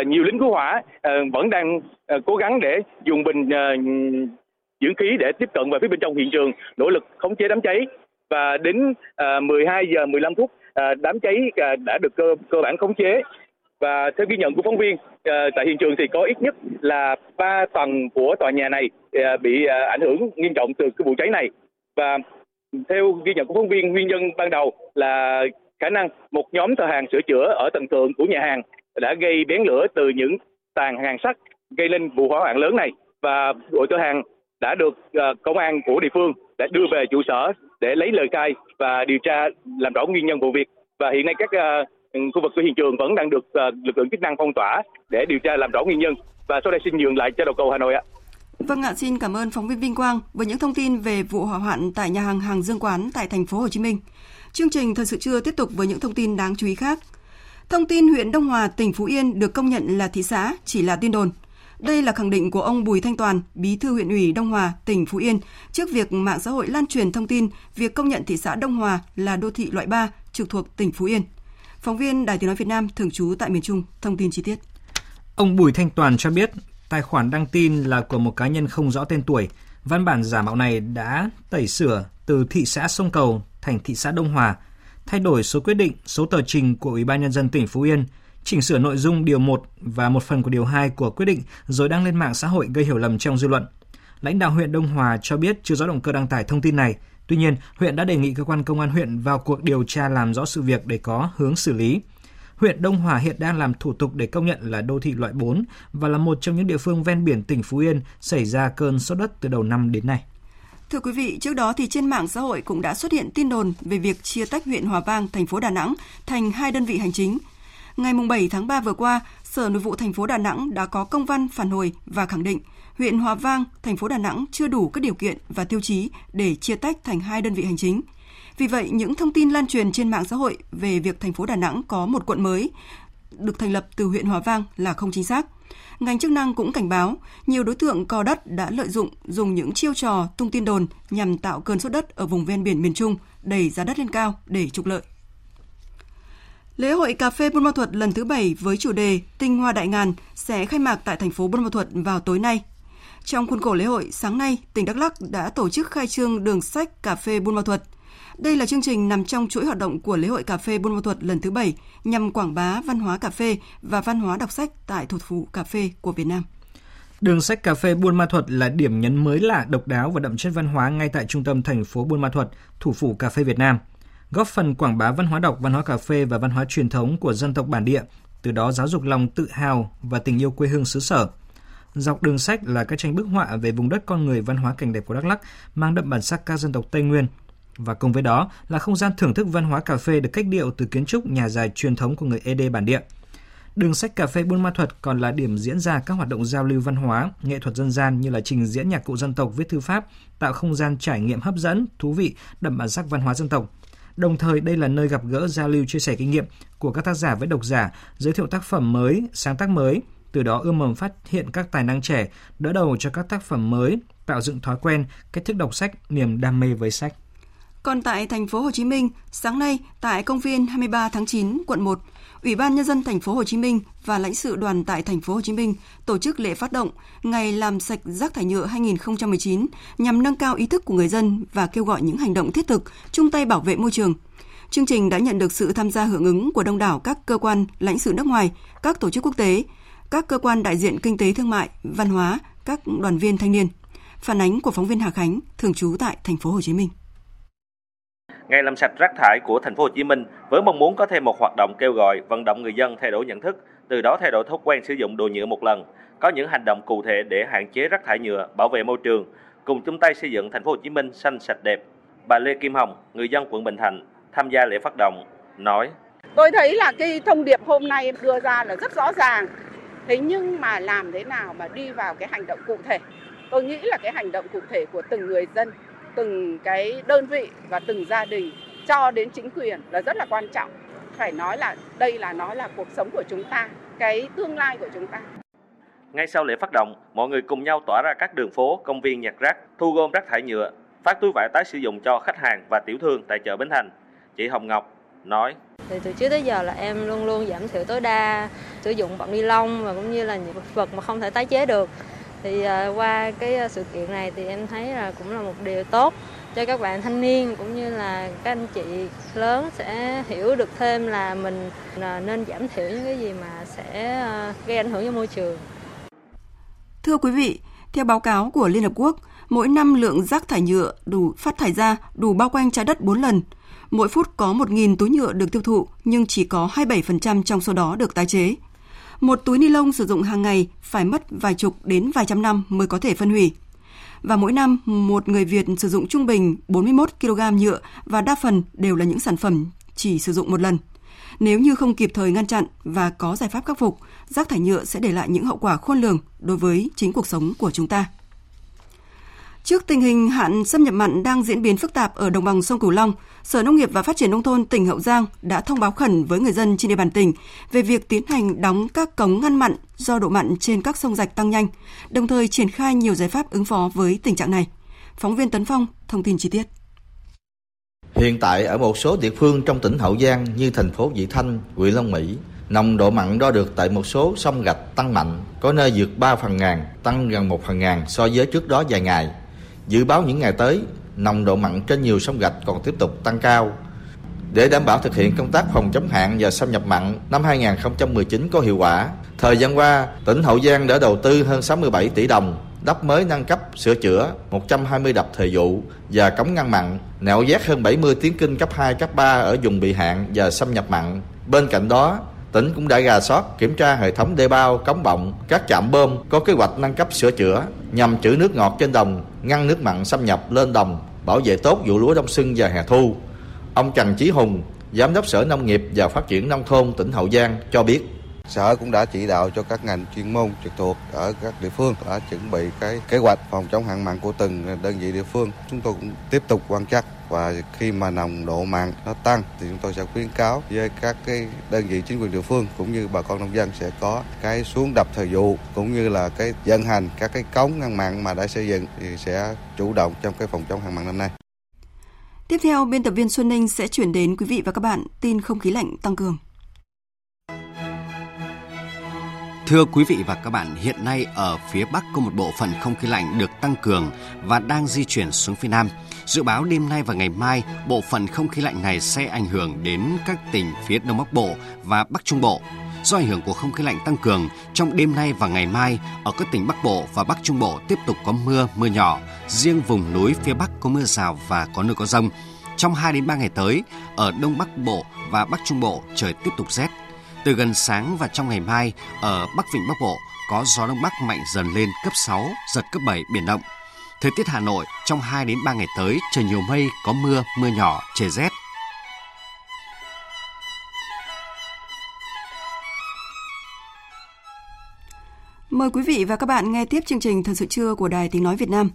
uh, nhiều lính cứu hỏa uh, vẫn đang uh, cố gắng để dùng bình uh, dưỡng khí để tiếp cận vào phía bên trong hiện trường nỗ lực khống chế đám cháy. Và đến à, uh, 12 giờ 15 phút uh, đám cháy uh, đã được cơ cơ bản khống chế. Và theo ghi nhận của phóng viên tại hiện trường thì có ít nhất là ba tầng của tòa nhà này bị ảnh hưởng nghiêm trọng từ cái vụ cháy này. Và theo ghi nhận của phóng viên nguyên nhân ban đầu là khả năng một nhóm thợ hàng sửa chữa ở tầng thượng của nhà hàng đã gây bén lửa từ những tàn hàng sắt gây lên vụ hỏa hoạn lớn này. Và đội thợ hàng đã được ờ, công an của địa phương đã đưa về trụ sở để lấy lời khai và điều tra làm rõ nguyên nhân vụ việc và hiện nay các ờ, khu vực của hiện trường vẫn đang được ờ, lực lượng chức năng phong tỏa để điều tra làm rõ nguyên nhân và sau đây xin nhường lại cho đầu cầu Hà Nội ạ. Vâng ạ, xin cảm ơn phóng viên Vinh Quang với những thông tin về vụ hỏa hoạn tại nhà hàng hàng Dương Quán tại thành phố Hồ Chí Minh. Chương trình thời sự trưa tiếp tục với những thông tin đáng chú ý khác. Thông tin huyện Đông Hòa, tỉnh Phú Yên được công nhận là thị xã chỉ là tin đồn. Đây là khẳng định của ông Bùi Thanh Toàn, Bí thư huyện ủy Đông Hòa, tỉnh Phú Yên, trước việc mạng xã hội lan truyền thông tin việc công nhận thị xã Đông Hòa là đô thị loại 3 trực thuộc tỉnh Phú Yên. Phóng viên Đài Tiếng Nói Việt Nam thường trú tại miền Trung thông tin chi tiết. Ông Bùi Thanh Toàn cho biết tài khoản đăng tin là của một cá nhân không rõ tên tuổi. Văn bản giả mạo này đã tẩy sửa từ thị xã Sông Cầu thành thị xã Đông Hòa, thay đổi số quyết định, số tờ trình của Ủy ban nhân dân tỉnh Phú Yên, chỉnh sửa nội dung điều 1 và một phần của điều 2 của quyết định rồi đăng lên mạng xã hội gây hiểu lầm trong dư luận. Lãnh đạo huyện Đông Hòa cho biết chưa rõ động cơ đăng tải thông tin này, Tuy nhiên, huyện đã đề nghị cơ quan công an huyện vào cuộc điều tra làm rõ sự việc để có hướng xử lý. Huyện Đông Hòa hiện đang làm thủ tục để công nhận là đô thị loại 4 và là một trong những địa phương ven biển tỉnh Phú Yên xảy ra cơn sốt đất từ đầu năm đến nay. Thưa quý vị, trước đó thì trên mạng xã hội cũng đã xuất hiện tin đồn về việc chia tách huyện Hòa Vang, thành phố Đà Nẵng thành hai đơn vị hành chính. Ngày 7 tháng 3 vừa qua, Sở Nội vụ thành phố Đà Nẵng đã có công văn phản hồi và khẳng định huyện Hòa Vang, thành phố Đà Nẵng chưa đủ các điều kiện và tiêu chí để chia tách thành hai đơn vị hành chính. Vì vậy, những thông tin lan truyền trên mạng xã hội về việc thành phố Đà Nẵng có một quận mới được thành lập từ huyện Hòa Vang là không chính xác. Ngành chức năng cũng cảnh báo, nhiều đối tượng cò đất đã lợi dụng dùng những chiêu trò tung tin đồn nhằm tạo cơn sốt đất ở vùng ven biển miền Trung, đẩy giá đất lên cao để trục lợi. Lễ hội cà phê Buôn Ma Thuột lần thứ 7 với chủ đề Tinh hoa đại ngàn sẽ khai mạc tại thành phố Buôn Ma Thuột vào tối nay. Trong khuôn khổ lễ hội, sáng nay, tỉnh Đắk Lắk đã tổ chức khai trương đường sách cà phê Buôn Ma Thuột. Đây là chương trình nằm trong chuỗi hoạt động của lễ hội cà phê Buôn Ma Thuột lần thứ 7 nhằm quảng bá văn hóa cà phê và văn hóa đọc sách tại thủ phủ cà phê của Việt Nam. Đường sách cà phê Buôn Ma Thuột là điểm nhấn mới lạ, độc đáo và đậm chất văn hóa ngay tại trung tâm thành phố Buôn Ma Thuột, thủ phủ cà phê Việt Nam, góp phần quảng bá văn hóa đọc, văn hóa cà phê và văn hóa truyền thống của dân tộc bản địa, từ đó giáo dục lòng tự hào và tình yêu quê hương xứ sở. Dọc đường sách là các tranh bức họa về vùng đất con người văn hóa cảnh đẹp của Đắk Lắk, mang đậm bản sắc các dân tộc Tây Nguyên. Và cùng với đó là không gian thưởng thức văn hóa cà phê được cách điệu từ kiến trúc nhà dài truyền thống của người ED bản địa. Đường sách cà phê Buôn Ma Thuật còn là điểm diễn ra các hoạt động giao lưu văn hóa, nghệ thuật dân gian như là trình diễn nhạc cụ dân tộc viết thư pháp, tạo không gian trải nghiệm hấp dẫn, thú vị, đậm bản sắc văn hóa dân tộc. Đồng thời đây là nơi gặp gỡ giao lưu chia sẻ kinh nghiệm của các tác giả với độc giả, giới thiệu tác phẩm mới, sáng tác mới, từ đó ươm mầm phát hiện các tài năng trẻ, đỡ đầu cho các tác phẩm mới, tạo dựng thói quen, cách thức đọc sách, niềm đam mê với sách. Còn tại thành phố Hồ Chí Minh, sáng nay tại công viên 23 tháng 9, quận 1, Ủy ban nhân dân thành phố Hồ Chí Minh và lãnh sự đoàn tại thành phố Hồ Chí Minh tổ chức lễ phát động Ngày làm sạch rác thải nhựa 2019 nhằm nâng cao ý thức của người dân và kêu gọi những hành động thiết thực chung tay bảo vệ môi trường. Chương trình đã nhận được sự tham gia hưởng ứng của đông đảo các cơ quan lãnh sự nước ngoài, các tổ chức quốc tế, các cơ quan đại diện kinh tế thương mại, văn hóa, các đoàn viên thanh niên. Phản ánh của phóng viên Hà Khánh, thường trú tại thành phố Hồ Chí Minh. Ngày làm sạch rác thải của thành phố Hồ Chí Minh với mong muốn có thêm một hoạt động kêu gọi vận động người dân thay đổi nhận thức, từ đó thay đổi thói quen sử dụng đồ nhựa một lần, có những hành động cụ thể để hạn chế rác thải nhựa, bảo vệ môi trường, cùng chung tay xây dựng thành phố Hồ Chí Minh xanh sạch đẹp. Bà Lê Kim Hồng, người dân quận Bình Thạnh, tham gia lễ phát động, nói: Tôi thấy là cái thông điệp hôm nay đưa ra là rất rõ ràng. Thế nhưng mà làm thế nào mà đi vào cái hành động cụ thể? Tôi nghĩ là cái hành động cụ thể của từng người dân từng cái đơn vị và từng gia đình cho đến chính quyền là rất là quan trọng phải nói là đây là nó là cuộc sống của chúng ta, cái tương lai của chúng ta. Ngay sau lễ phát động, mọi người cùng nhau tỏa ra các đường phố, công viên nhặt rác, thu gom rác thải nhựa, phát túi vải tái sử dụng cho khách hàng và tiểu thương tại chợ Bến Thành. Chị Hồng Ngọc nói thì từ trước tới giờ là em luôn luôn giảm thiểu tối đa sử dụng bọc ni lông và cũng như là những vật mà không thể tái chế được thì à, qua cái à, sự kiện này thì em thấy là cũng là một điều tốt cho các bạn thanh niên cũng như là các anh chị lớn sẽ hiểu được thêm là mình à, nên giảm thiểu những cái gì mà sẽ gây ảnh hưởng cho môi trường. Thưa quý vị, theo báo cáo của Liên Hợp Quốc, mỗi năm lượng rác thải nhựa đủ phát thải ra đủ bao quanh trái đất 4 lần. Mỗi phút có 1.000 túi nhựa được tiêu thụ, nhưng chỉ có 27% trong số đó được tái chế. Một túi ni lông sử dụng hàng ngày phải mất vài chục đến vài trăm năm mới có thể phân hủy. Và mỗi năm, một người Việt sử dụng trung bình 41 kg nhựa và đa phần đều là những sản phẩm chỉ sử dụng một lần. Nếu như không kịp thời ngăn chặn và có giải pháp khắc phục, rác thải nhựa sẽ để lại những hậu quả khôn lường đối với chính cuộc sống của chúng ta. Trước tình hình hạn xâm nhập mặn đang diễn biến phức tạp ở đồng bằng sông Cửu Long, Sở Nông nghiệp và Phát triển nông thôn tỉnh Hậu Giang đã thông báo khẩn với người dân trên địa bàn tỉnh về việc tiến hành đóng các cống ngăn mặn do độ mặn trên các sông rạch tăng nhanh, đồng thời triển khai nhiều giải pháp ứng phó với tình trạng này. Phóng viên Tấn Phong thông tin chi tiết. Hiện tại ở một số địa phương trong tỉnh Hậu Giang như thành phố Vị Thanh, huyện Long Mỹ, nồng độ mặn đo được tại một số sông rạch tăng mạnh, có nơi vượt 3 phần ngàn, tăng gần 1 phần ngàn so với trước đó vài ngày. Dự báo những ngày tới, nồng độ mặn trên nhiều sông gạch còn tiếp tục tăng cao. Để đảm bảo thực hiện công tác phòng chống hạn và xâm nhập mặn năm 2019 có hiệu quả, thời gian qua, tỉnh Hậu Giang đã đầu tư hơn 67 tỷ đồng đắp mới nâng cấp, sửa chữa 120 đập thời vụ và cống ngăn mặn, nạo vét hơn 70 tuyến kinh cấp 2, cấp 3 ở vùng bị hạn và xâm nhập mặn. Bên cạnh đó, tỉnh cũng đã ra soát kiểm tra hệ thống đê bao, cống bọng, các trạm bơm có kế hoạch nâng cấp sửa chữa nhằm trữ nước ngọt trên đồng, ngăn nước mặn xâm nhập lên đồng, bảo vệ tốt vụ lúa đông xuân và hè thu. Ông Trần Chí Hùng, Giám đốc Sở Nông nghiệp và Phát triển Nông thôn tỉnh Hậu Giang cho biết. Sở cũng đã chỉ đạo cho các ngành chuyên môn trực thuộc ở các địa phương đã chuẩn bị cái kế hoạch phòng chống hạn mặn của từng đơn vị địa phương. Chúng tôi cũng tiếp tục quan trắc và khi mà nồng độ mặn nó tăng thì chúng tôi sẽ khuyến cáo với các cái đơn vị chính quyền địa phương cũng như bà con nông dân sẽ có cái xuống đập thời vụ cũng như là cái vận hành các cái cống ngăn mặn mà đã xây dựng thì sẽ chủ động trong cái phòng chống hạn mặn năm nay. Tiếp theo, biên tập viên Xuân Ninh sẽ chuyển đến quý vị và các bạn tin không khí lạnh tăng cường. Thưa quý vị và các bạn, hiện nay ở phía Bắc có một bộ phận không khí lạnh được tăng cường và đang di chuyển xuống phía Nam. Dự báo đêm nay và ngày mai, bộ phận không khí lạnh này sẽ ảnh hưởng đến các tỉnh phía Đông Bắc Bộ và Bắc Trung Bộ. Do ảnh hưởng của không khí lạnh tăng cường, trong đêm nay và ngày mai, ở các tỉnh Bắc Bộ và Bắc Trung Bộ tiếp tục có mưa, mưa nhỏ. Riêng vùng núi phía Bắc có mưa rào và có nơi có rông. Trong 2 đến 3 ngày tới, ở Đông Bắc Bộ và Bắc Trung Bộ trời tiếp tục rét. Từ gần sáng và trong ngày mai, ở Bắc Vịnh Bắc Bộ có gió Đông Bắc mạnh dần lên cấp 6, giật cấp 7 biển động. Thời tiết Hà Nội trong 2 đến 3 ngày tới trời nhiều mây, có mưa, mưa nhỏ, trời rét. Mời quý vị và các bạn nghe tiếp chương trình Thời sự trưa của Đài Tiếng Nói Việt Nam.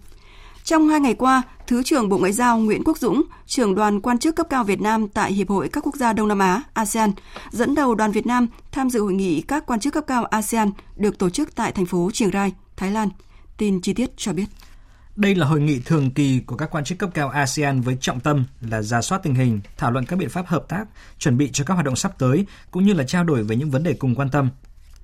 Trong hai ngày qua, Thứ trưởng Bộ Ngoại giao Nguyễn Quốc Dũng, trưởng đoàn quan chức cấp cao Việt Nam tại Hiệp hội các quốc gia Đông Nam Á ASEAN, dẫn đầu đoàn Việt Nam tham dự hội nghị các quan chức cấp cao ASEAN được tổ chức tại thành phố Chiang Rai, Thái Lan. Tin chi tiết cho biết. Đây là hội nghị thường kỳ của các quan chức cấp cao ASEAN với trọng tâm là ra soát tình hình, thảo luận các biện pháp hợp tác, chuẩn bị cho các hoạt động sắp tới cũng như là trao đổi về những vấn đề cùng quan tâm.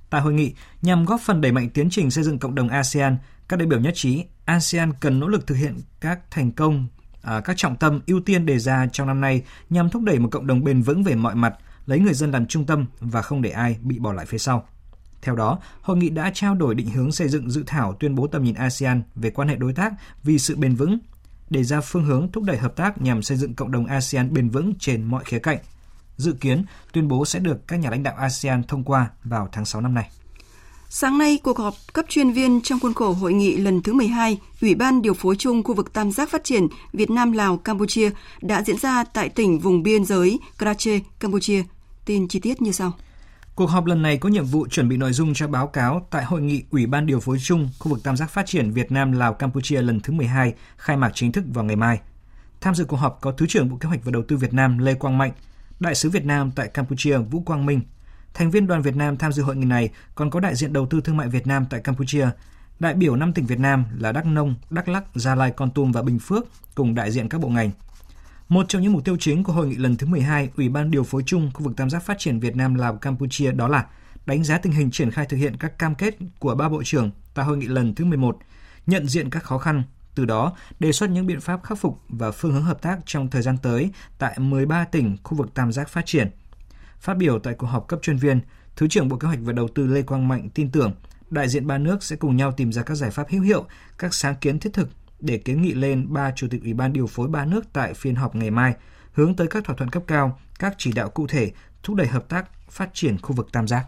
Tại hội nghị, nhằm góp phần đẩy mạnh tiến trình xây dựng cộng đồng ASEAN, các đại biểu nhất trí ASEAN cần nỗ lực thực hiện các thành công, à, các trọng tâm ưu tiên đề ra trong năm nay nhằm thúc đẩy một cộng đồng bền vững về mọi mặt, lấy người dân làm trung tâm và không để ai bị bỏ lại phía sau. Theo đó, hội nghị đã trao đổi định hướng xây dựng dự thảo tuyên bố tầm nhìn ASEAN về quan hệ đối tác vì sự bền vững, đề ra phương hướng thúc đẩy hợp tác nhằm xây dựng cộng đồng ASEAN bền vững trên mọi khía cạnh. Dự kiến, tuyên bố sẽ được các nhà lãnh đạo ASEAN thông qua vào tháng 6 năm nay. Sáng nay, cuộc họp cấp chuyên viên trong khuôn khổ hội nghị lần thứ 12 Ủy ban điều phối chung khu vực tam giác phát triển Việt Nam Lào Campuchia đã diễn ra tại tỉnh vùng biên giới Krache, Campuchia. Tin chi tiết như sau. Cuộc họp lần này có nhiệm vụ chuẩn bị nội dung cho báo cáo tại hội nghị Ủy ban điều phối chung khu vực tam giác phát triển Việt Nam Lào Campuchia lần thứ 12 khai mạc chính thức vào ngày mai. Tham dự cuộc họp có Thứ trưởng Bộ Kế hoạch và Đầu tư Việt Nam Lê Quang Mạnh, Đại sứ Việt Nam tại Campuchia Vũ Quang Minh. Thành viên đoàn Việt Nam tham dự hội nghị này còn có đại diện đầu tư thương mại Việt Nam tại Campuchia, đại biểu năm tỉnh Việt Nam là Đắk Nông, Đắk Lắk, Gia Lai, Con Tum và Bình Phước cùng đại diện các bộ ngành. Một trong những mục tiêu chính của hội nghị lần thứ 12 Ủy ban điều phối chung khu vực tam giác phát triển Việt Nam Lào Campuchia đó là đánh giá tình hình triển khai thực hiện các cam kết của ba bộ trưởng tại hội nghị lần thứ 11, nhận diện các khó khăn, từ đó đề xuất những biện pháp khắc phục và phương hướng hợp tác trong thời gian tới tại 13 tỉnh khu vực tam giác phát triển. Phát biểu tại cuộc họp cấp chuyên viên, Thứ trưởng Bộ Kế hoạch và Đầu tư Lê Quang Mạnh tin tưởng đại diện ba nước sẽ cùng nhau tìm ra các giải pháp hữu hiệu, các sáng kiến thiết thực để kiến nghị lên ba chủ tịch Ủy ban điều phối ba nước tại phiên họp ngày mai, hướng tới các thỏa thuận cấp cao, các chỉ đạo cụ thể thúc đẩy hợp tác phát triển khu vực tam giác.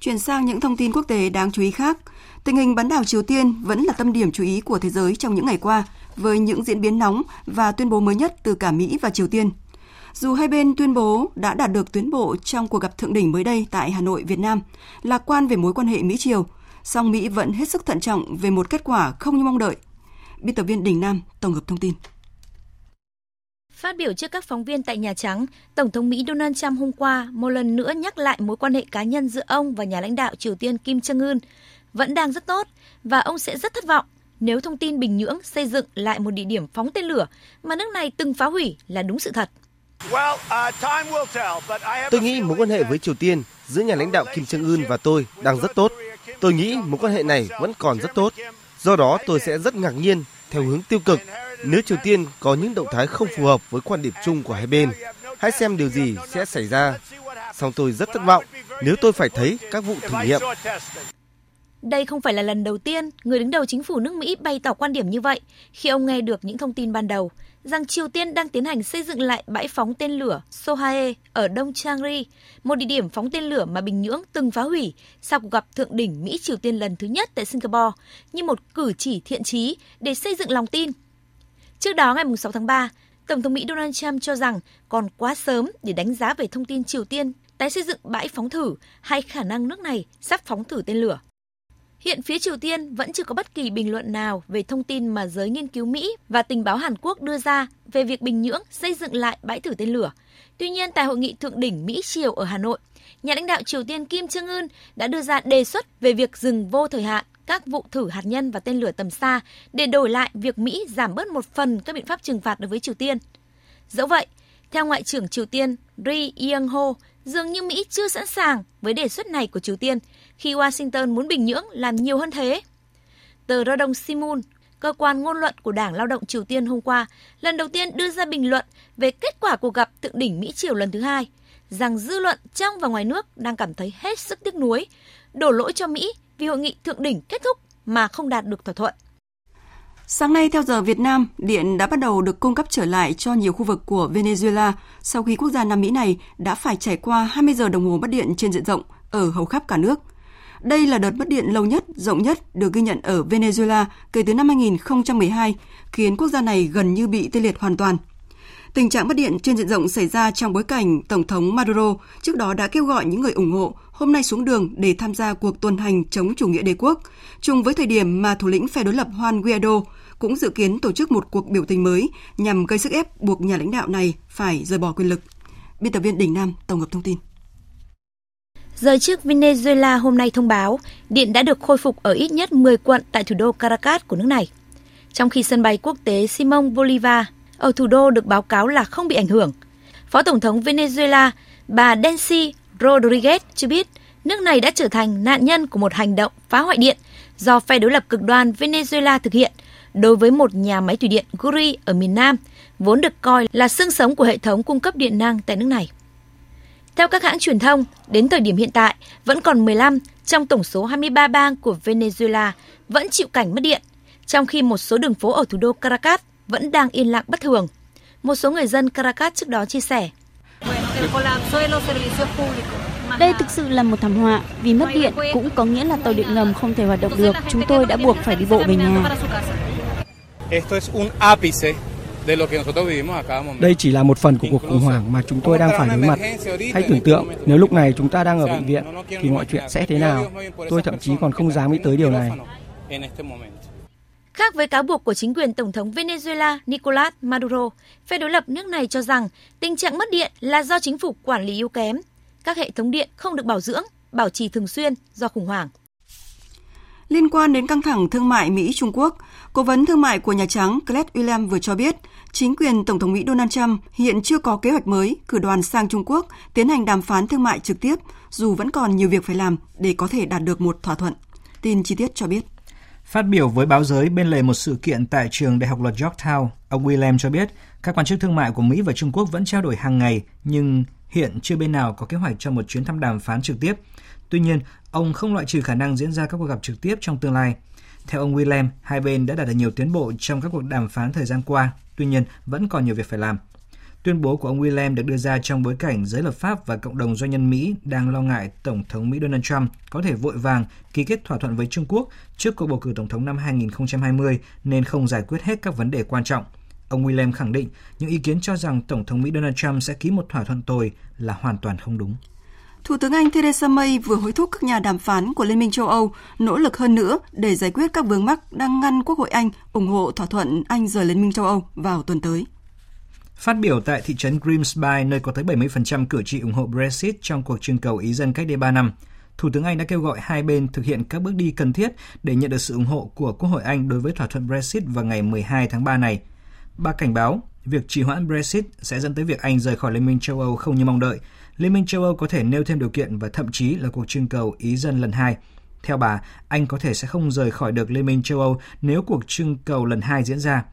Chuyển sang những thông tin quốc tế đáng chú ý khác, tình hình bán đảo Triều Tiên vẫn là tâm điểm chú ý của thế giới trong những ngày qua, với những diễn biến nóng và tuyên bố mới nhất từ cả Mỹ và Triều Tiên. Dù hai bên tuyên bố đã đạt được tiến bộ trong cuộc gặp thượng đỉnh mới đây tại Hà Nội, Việt Nam, lạc quan về mối quan hệ Mỹ-Triều, song Mỹ vẫn hết sức thận trọng về một kết quả không như mong đợi. Biên tập viên Đình Nam tổng hợp thông tin. Phát biểu trước các phóng viên tại Nhà Trắng, Tổng thống Mỹ Donald Trump hôm qua một lần nữa nhắc lại mối quan hệ cá nhân giữa ông và nhà lãnh đạo Triều Tiên Kim Jong-un vẫn đang rất tốt và ông sẽ rất thất vọng nếu thông tin Bình Nhưỡng xây dựng lại một địa điểm phóng tên lửa mà nước này từng phá hủy là đúng sự thật. Tôi nghĩ mối quan hệ với Triều Tiên giữa nhà lãnh đạo Kim Jong Un và tôi đang rất tốt. Tôi nghĩ mối quan hệ này vẫn còn rất tốt. Do đó tôi sẽ rất ngạc nhiên theo hướng tiêu cực nếu Triều Tiên có những động thái không phù hợp với quan điểm chung của hai bên. Hãy xem điều gì sẽ xảy ra. Song tôi rất thất vọng nếu tôi phải thấy các vụ thử nghiệm. Đây không phải là lần đầu tiên người đứng đầu chính phủ nước Mỹ bày tỏ quan điểm như vậy khi ông nghe được những thông tin ban đầu rằng Triều Tiên đang tiến hành xây dựng lại bãi phóng tên lửa Sohae ở Đông Changri, một địa điểm phóng tên lửa mà Bình Nhưỡng từng phá hủy sau cuộc gặp thượng đỉnh Mỹ-Triều Tiên lần thứ nhất tại Singapore như một cử chỉ thiện chí để xây dựng lòng tin. Trước đó ngày 6 tháng 3, Tổng thống Mỹ Donald Trump cho rằng còn quá sớm để đánh giá về thông tin Triều Tiên tái xây dựng bãi phóng thử hay khả năng nước này sắp phóng thử tên lửa. Hiện phía Triều Tiên vẫn chưa có bất kỳ bình luận nào về thông tin mà giới nghiên cứu Mỹ và tình báo Hàn Quốc đưa ra về việc Bình Nhưỡng xây dựng lại bãi thử tên lửa. Tuy nhiên, tại hội nghị thượng đỉnh Mỹ-Triều ở Hà Nội, nhà lãnh đạo Triều Tiên Kim Jong-un đã đưa ra đề xuất về việc dừng vô thời hạn các vụ thử hạt nhân và tên lửa tầm xa để đổi lại việc Mỹ giảm bớt một phần các biện pháp trừng phạt đối với Triều Tiên. Dẫu vậy, theo Ngoại trưởng Triều Tiên Ri Yong Ho, dường như Mỹ chưa sẵn sàng với đề xuất này của Triều Tiên khi Washington muốn Bình Nhưỡng làm nhiều hơn thế. Tờ Rodong Simun, cơ quan ngôn luận của Đảng Lao động Triều Tiên hôm qua, lần đầu tiên đưa ra bình luận về kết quả cuộc gặp thượng đỉnh Mỹ-Triều lần thứ hai, rằng dư luận trong và ngoài nước đang cảm thấy hết sức tiếc nuối, đổ lỗi cho Mỹ vì hội nghị thượng đỉnh kết thúc mà không đạt được thỏa thuận. Sáng nay theo giờ Việt Nam, điện đã bắt đầu được cung cấp trở lại cho nhiều khu vực của Venezuela sau khi quốc gia Nam Mỹ này đã phải trải qua 20 giờ đồng hồ mất điện trên diện rộng ở hầu khắp cả nước. Đây là đợt mất điện lâu nhất, rộng nhất được ghi nhận ở Venezuela kể từ năm 2012, khiến quốc gia này gần như bị tê liệt hoàn toàn. Tình trạng mất điện trên diện rộng xảy ra trong bối cảnh Tổng thống Maduro trước đó đã kêu gọi những người ủng hộ hôm nay xuống đường để tham gia cuộc tuần hành chống chủ nghĩa đế quốc, chung với thời điểm mà thủ lĩnh phe đối lập Juan Guaido cũng dự kiến tổ chức một cuộc biểu tình mới nhằm gây sức ép buộc nhà lãnh đạo này phải rời bỏ quyền lực. Biên tập viên Đình Nam tổng hợp thông tin. Giới chức Venezuela hôm nay thông báo điện đã được khôi phục ở ít nhất 10 quận tại thủ đô Caracas của nước này. Trong khi sân bay quốc tế Simon Bolivar ở thủ đô được báo cáo là không bị ảnh hưởng. Phó Tổng thống Venezuela bà Delcy Rodriguez cho biết nước này đã trở thành nạn nhân của một hành động phá hoại điện do phe đối lập cực đoan Venezuela thực hiện đối với một nhà máy thủy điện Guri ở miền Nam, vốn được coi là xương sống của hệ thống cung cấp điện năng tại nước này. Theo các hãng truyền thông, đến thời điểm hiện tại, vẫn còn 15 trong tổng số 23 bang của Venezuela vẫn chịu cảnh mất điện, trong khi một số đường phố ở thủ đô Caracas vẫn đang yên lặng bất thường. Một số người dân Caracas trước đó chia sẻ. Đây thực sự là một thảm họa, vì mất điện cũng có nghĩa là tàu điện ngầm không thể hoạt động được. Chúng tôi đã buộc phải đi bộ về nhà. Đây chỉ là một phần của cuộc khủng hoảng mà chúng tôi đang phải đối mặt. Hãy tưởng tượng nếu lúc này chúng ta đang ở bệnh viện thì mọi chuyện sẽ thế nào. Tôi thậm chí còn không dám nghĩ tới điều này. Khác với cáo buộc của chính quyền Tổng thống Venezuela Nicolas Maduro, phe đối lập nước này cho rằng tình trạng mất điện là do chính phủ quản lý yếu kém. Các hệ thống điện không được bảo dưỡng, bảo trì thường xuyên do khủng hoảng. Liên quan đến căng thẳng thương mại Mỹ-Trung Quốc, Cố vấn thương mại của Nhà Trắng Glenn William vừa cho biết, chính quyền Tổng thống Mỹ Donald Trump hiện chưa có kế hoạch mới cử đoàn sang Trung Quốc tiến hành đàm phán thương mại trực tiếp, dù vẫn còn nhiều việc phải làm để có thể đạt được một thỏa thuận. Tin chi tiết cho biết. Phát biểu với báo giới bên lề một sự kiện tại trường Đại học luật Yorktown, ông William cho biết các quan chức thương mại của Mỹ và Trung Quốc vẫn trao đổi hàng ngày, nhưng hiện chưa bên nào có kế hoạch cho một chuyến thăm đàm phán trực tiếp. Tuy nhiên, ông không loại trừ khả năng diễn ra các cuộc gặp trực tiếp trong tương lai. Theo ông William, hai bên đã đạt được nhiều tiến bộ trong các cuộc đàm phán thời gian qua, tuy nhiên vẫn còn nhiều việc phải làm. Tuyên bố của ông William được đưa ra trong bối cảnh giới lập pháp và cộng đồng doanh nhân Mỹ đang lo ngại Tổng thống Mỹ Donald Trump có thể vội vàng ký kết thỏa thuận với Trung Quốc trước cuộc bầu cử Tổng thống năm 2020 nên không giải quyết hết các vấn đề quan trọng. Ông William khẳng định những ý kiến cho rằng Tổng thống Mỹ Donald Trump sẽ ký một thỏa thuận tồi là hoàn toàn không đúng. Thủ tướng Anh Theresa May vừa hối thúc các nhà đàm phán của Liên minh châu Âu nỗ lực hơn nữa để giải quyết các vướng mắc đang ngăn Quốc hội Anh ủng hộ thỏa thuận Anh rời Liên minh châu Âu vào tuần tới. Phát biểu tại thị trấn Grimsby, nơi có tới 70% cử tri ủng hộ Brexit trong cuộc trưng cầu ý dân cách đây 3 năm, Thủ tướng Anh đã kêu gọi hai bên thực hiện các bước đi cần thiết để nhận được sự ủng hộ của Quốc hội Anh đối với thỏa thuận Brexit vào ngày 12 tháng 3 này. Bà cảnh báo việc trì hoãn Brexit sẽ dẫn tới việc Anh rời khỏi Liên minh châu Âu không như mong đợi. Liên minh châu Âu có thể nêu thêm điều kiện và thậm chí là cuộc trưng cầu ý dân lần hai. Theo bà, Anh có thể sẽ không rời khỏi được Liên minh châu Âu nếu cuộc trưng cầu lần hai diễn ra.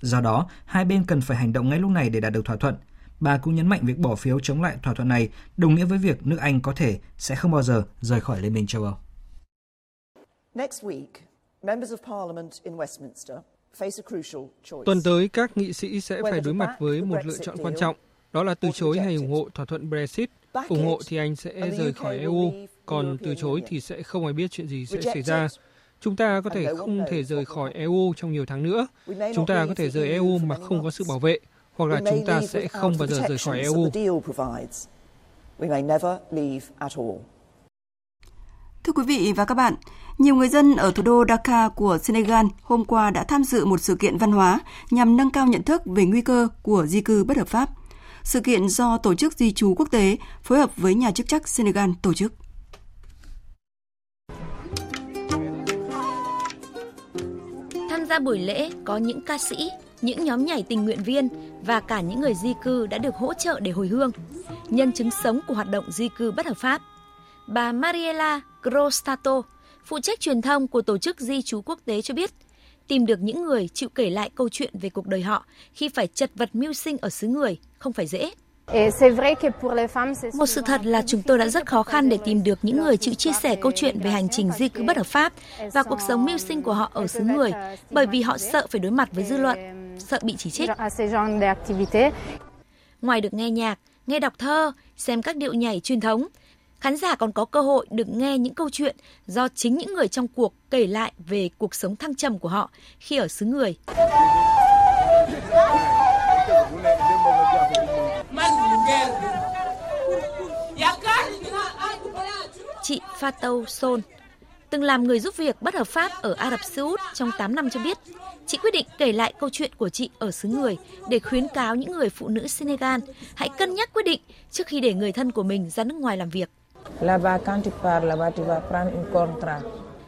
Do đó, hai bên cần phải hành động ngay lúc này để đạt được thỏa thuận. Bà cũng nhấn mạnh việc bỏ phiếu chống lại thỏa thuận này đồng nghĩa với việc nước Anh có thể sẽ không bao giờ rời khỏi Liên minh châu Âu. Next week, members of parliament in Westminster Tuần tới, các nghị sĩ sẽ phải đối mặt với một lựa chọn quan trọng, đó là từ chối hay ủng hộ thỏa thuận Brexit. ủng hộ thì Anh sẽ rời khỏi EU, còn từ chối thì sẽ không ai biết chuyện gì sẽ xảy ra. Chúng ta có thể không thể rời khỏi EU trong nhiều tháng nữa. Chúng ta có thể rời EU mà không có sự bảo vệ, hoặc là chúng ta sẽ không bao giờ rời khỏi EU. Thưa quý vị và các bạn, nhiều người dân ở thủ đô Dakar của Senegal hôm qua đã tham dự một sự kiện văn hóa nhằm nâng cao nhận thức về nguy cơ của di cư bất hợp pháp. Sự kiện do Tổ chức Di trú Quốc tế phối hợp với nhà chức trách Senegal tổ chức. Tham gia buổi lễ có những ca sĩ, những nhóm nhảy tình nguyện viên và cả những người di cư đã được hỗ trợ để hồi hương, nhân chứng sống của hoạt động di cư bất hợp pháp. Bà Mariela Grostato, phụ trách truyền thông của Tổ chức Di trú Quốc tế cho biết, tìm được những người chịu kể lại câu chuyện về cuộc đời họ khi phải chật vật mưu sinh ở xứ người không phải dễ. Một sự thật là chúng tôi đã rất khó khăn để tìm được những người chịu chia sẻ câu chuyện về hành trình di cư bất hợp pháp và cuộc sống mưu sinh của họ ở xứ người, bởi vì họ sợ phải đối mặt với dư luận, sợ bị chỉ trích. Ngoài được nghe nhạc, nghe đọc thơ, xem các điệu nhảy truyền thống, khán giả còn có cơ hội được nghe những câu chuyện do chính những người trong cuộc kể lại về cuộc sống thăng trầm của họ khi ở xứ người. Chị Fatou Son từng làm người giúp việc bất hợp pháp ở Ả Rập Xê Út trong 8 năm cho biết, chị quyết định kể lại câu chuyện của chị ở xứ người để khuyến cáo những người phụ nữ Senegal hãy cân nhắc quyết định trước khi để người thân của mình ra nước ngoài làm việc.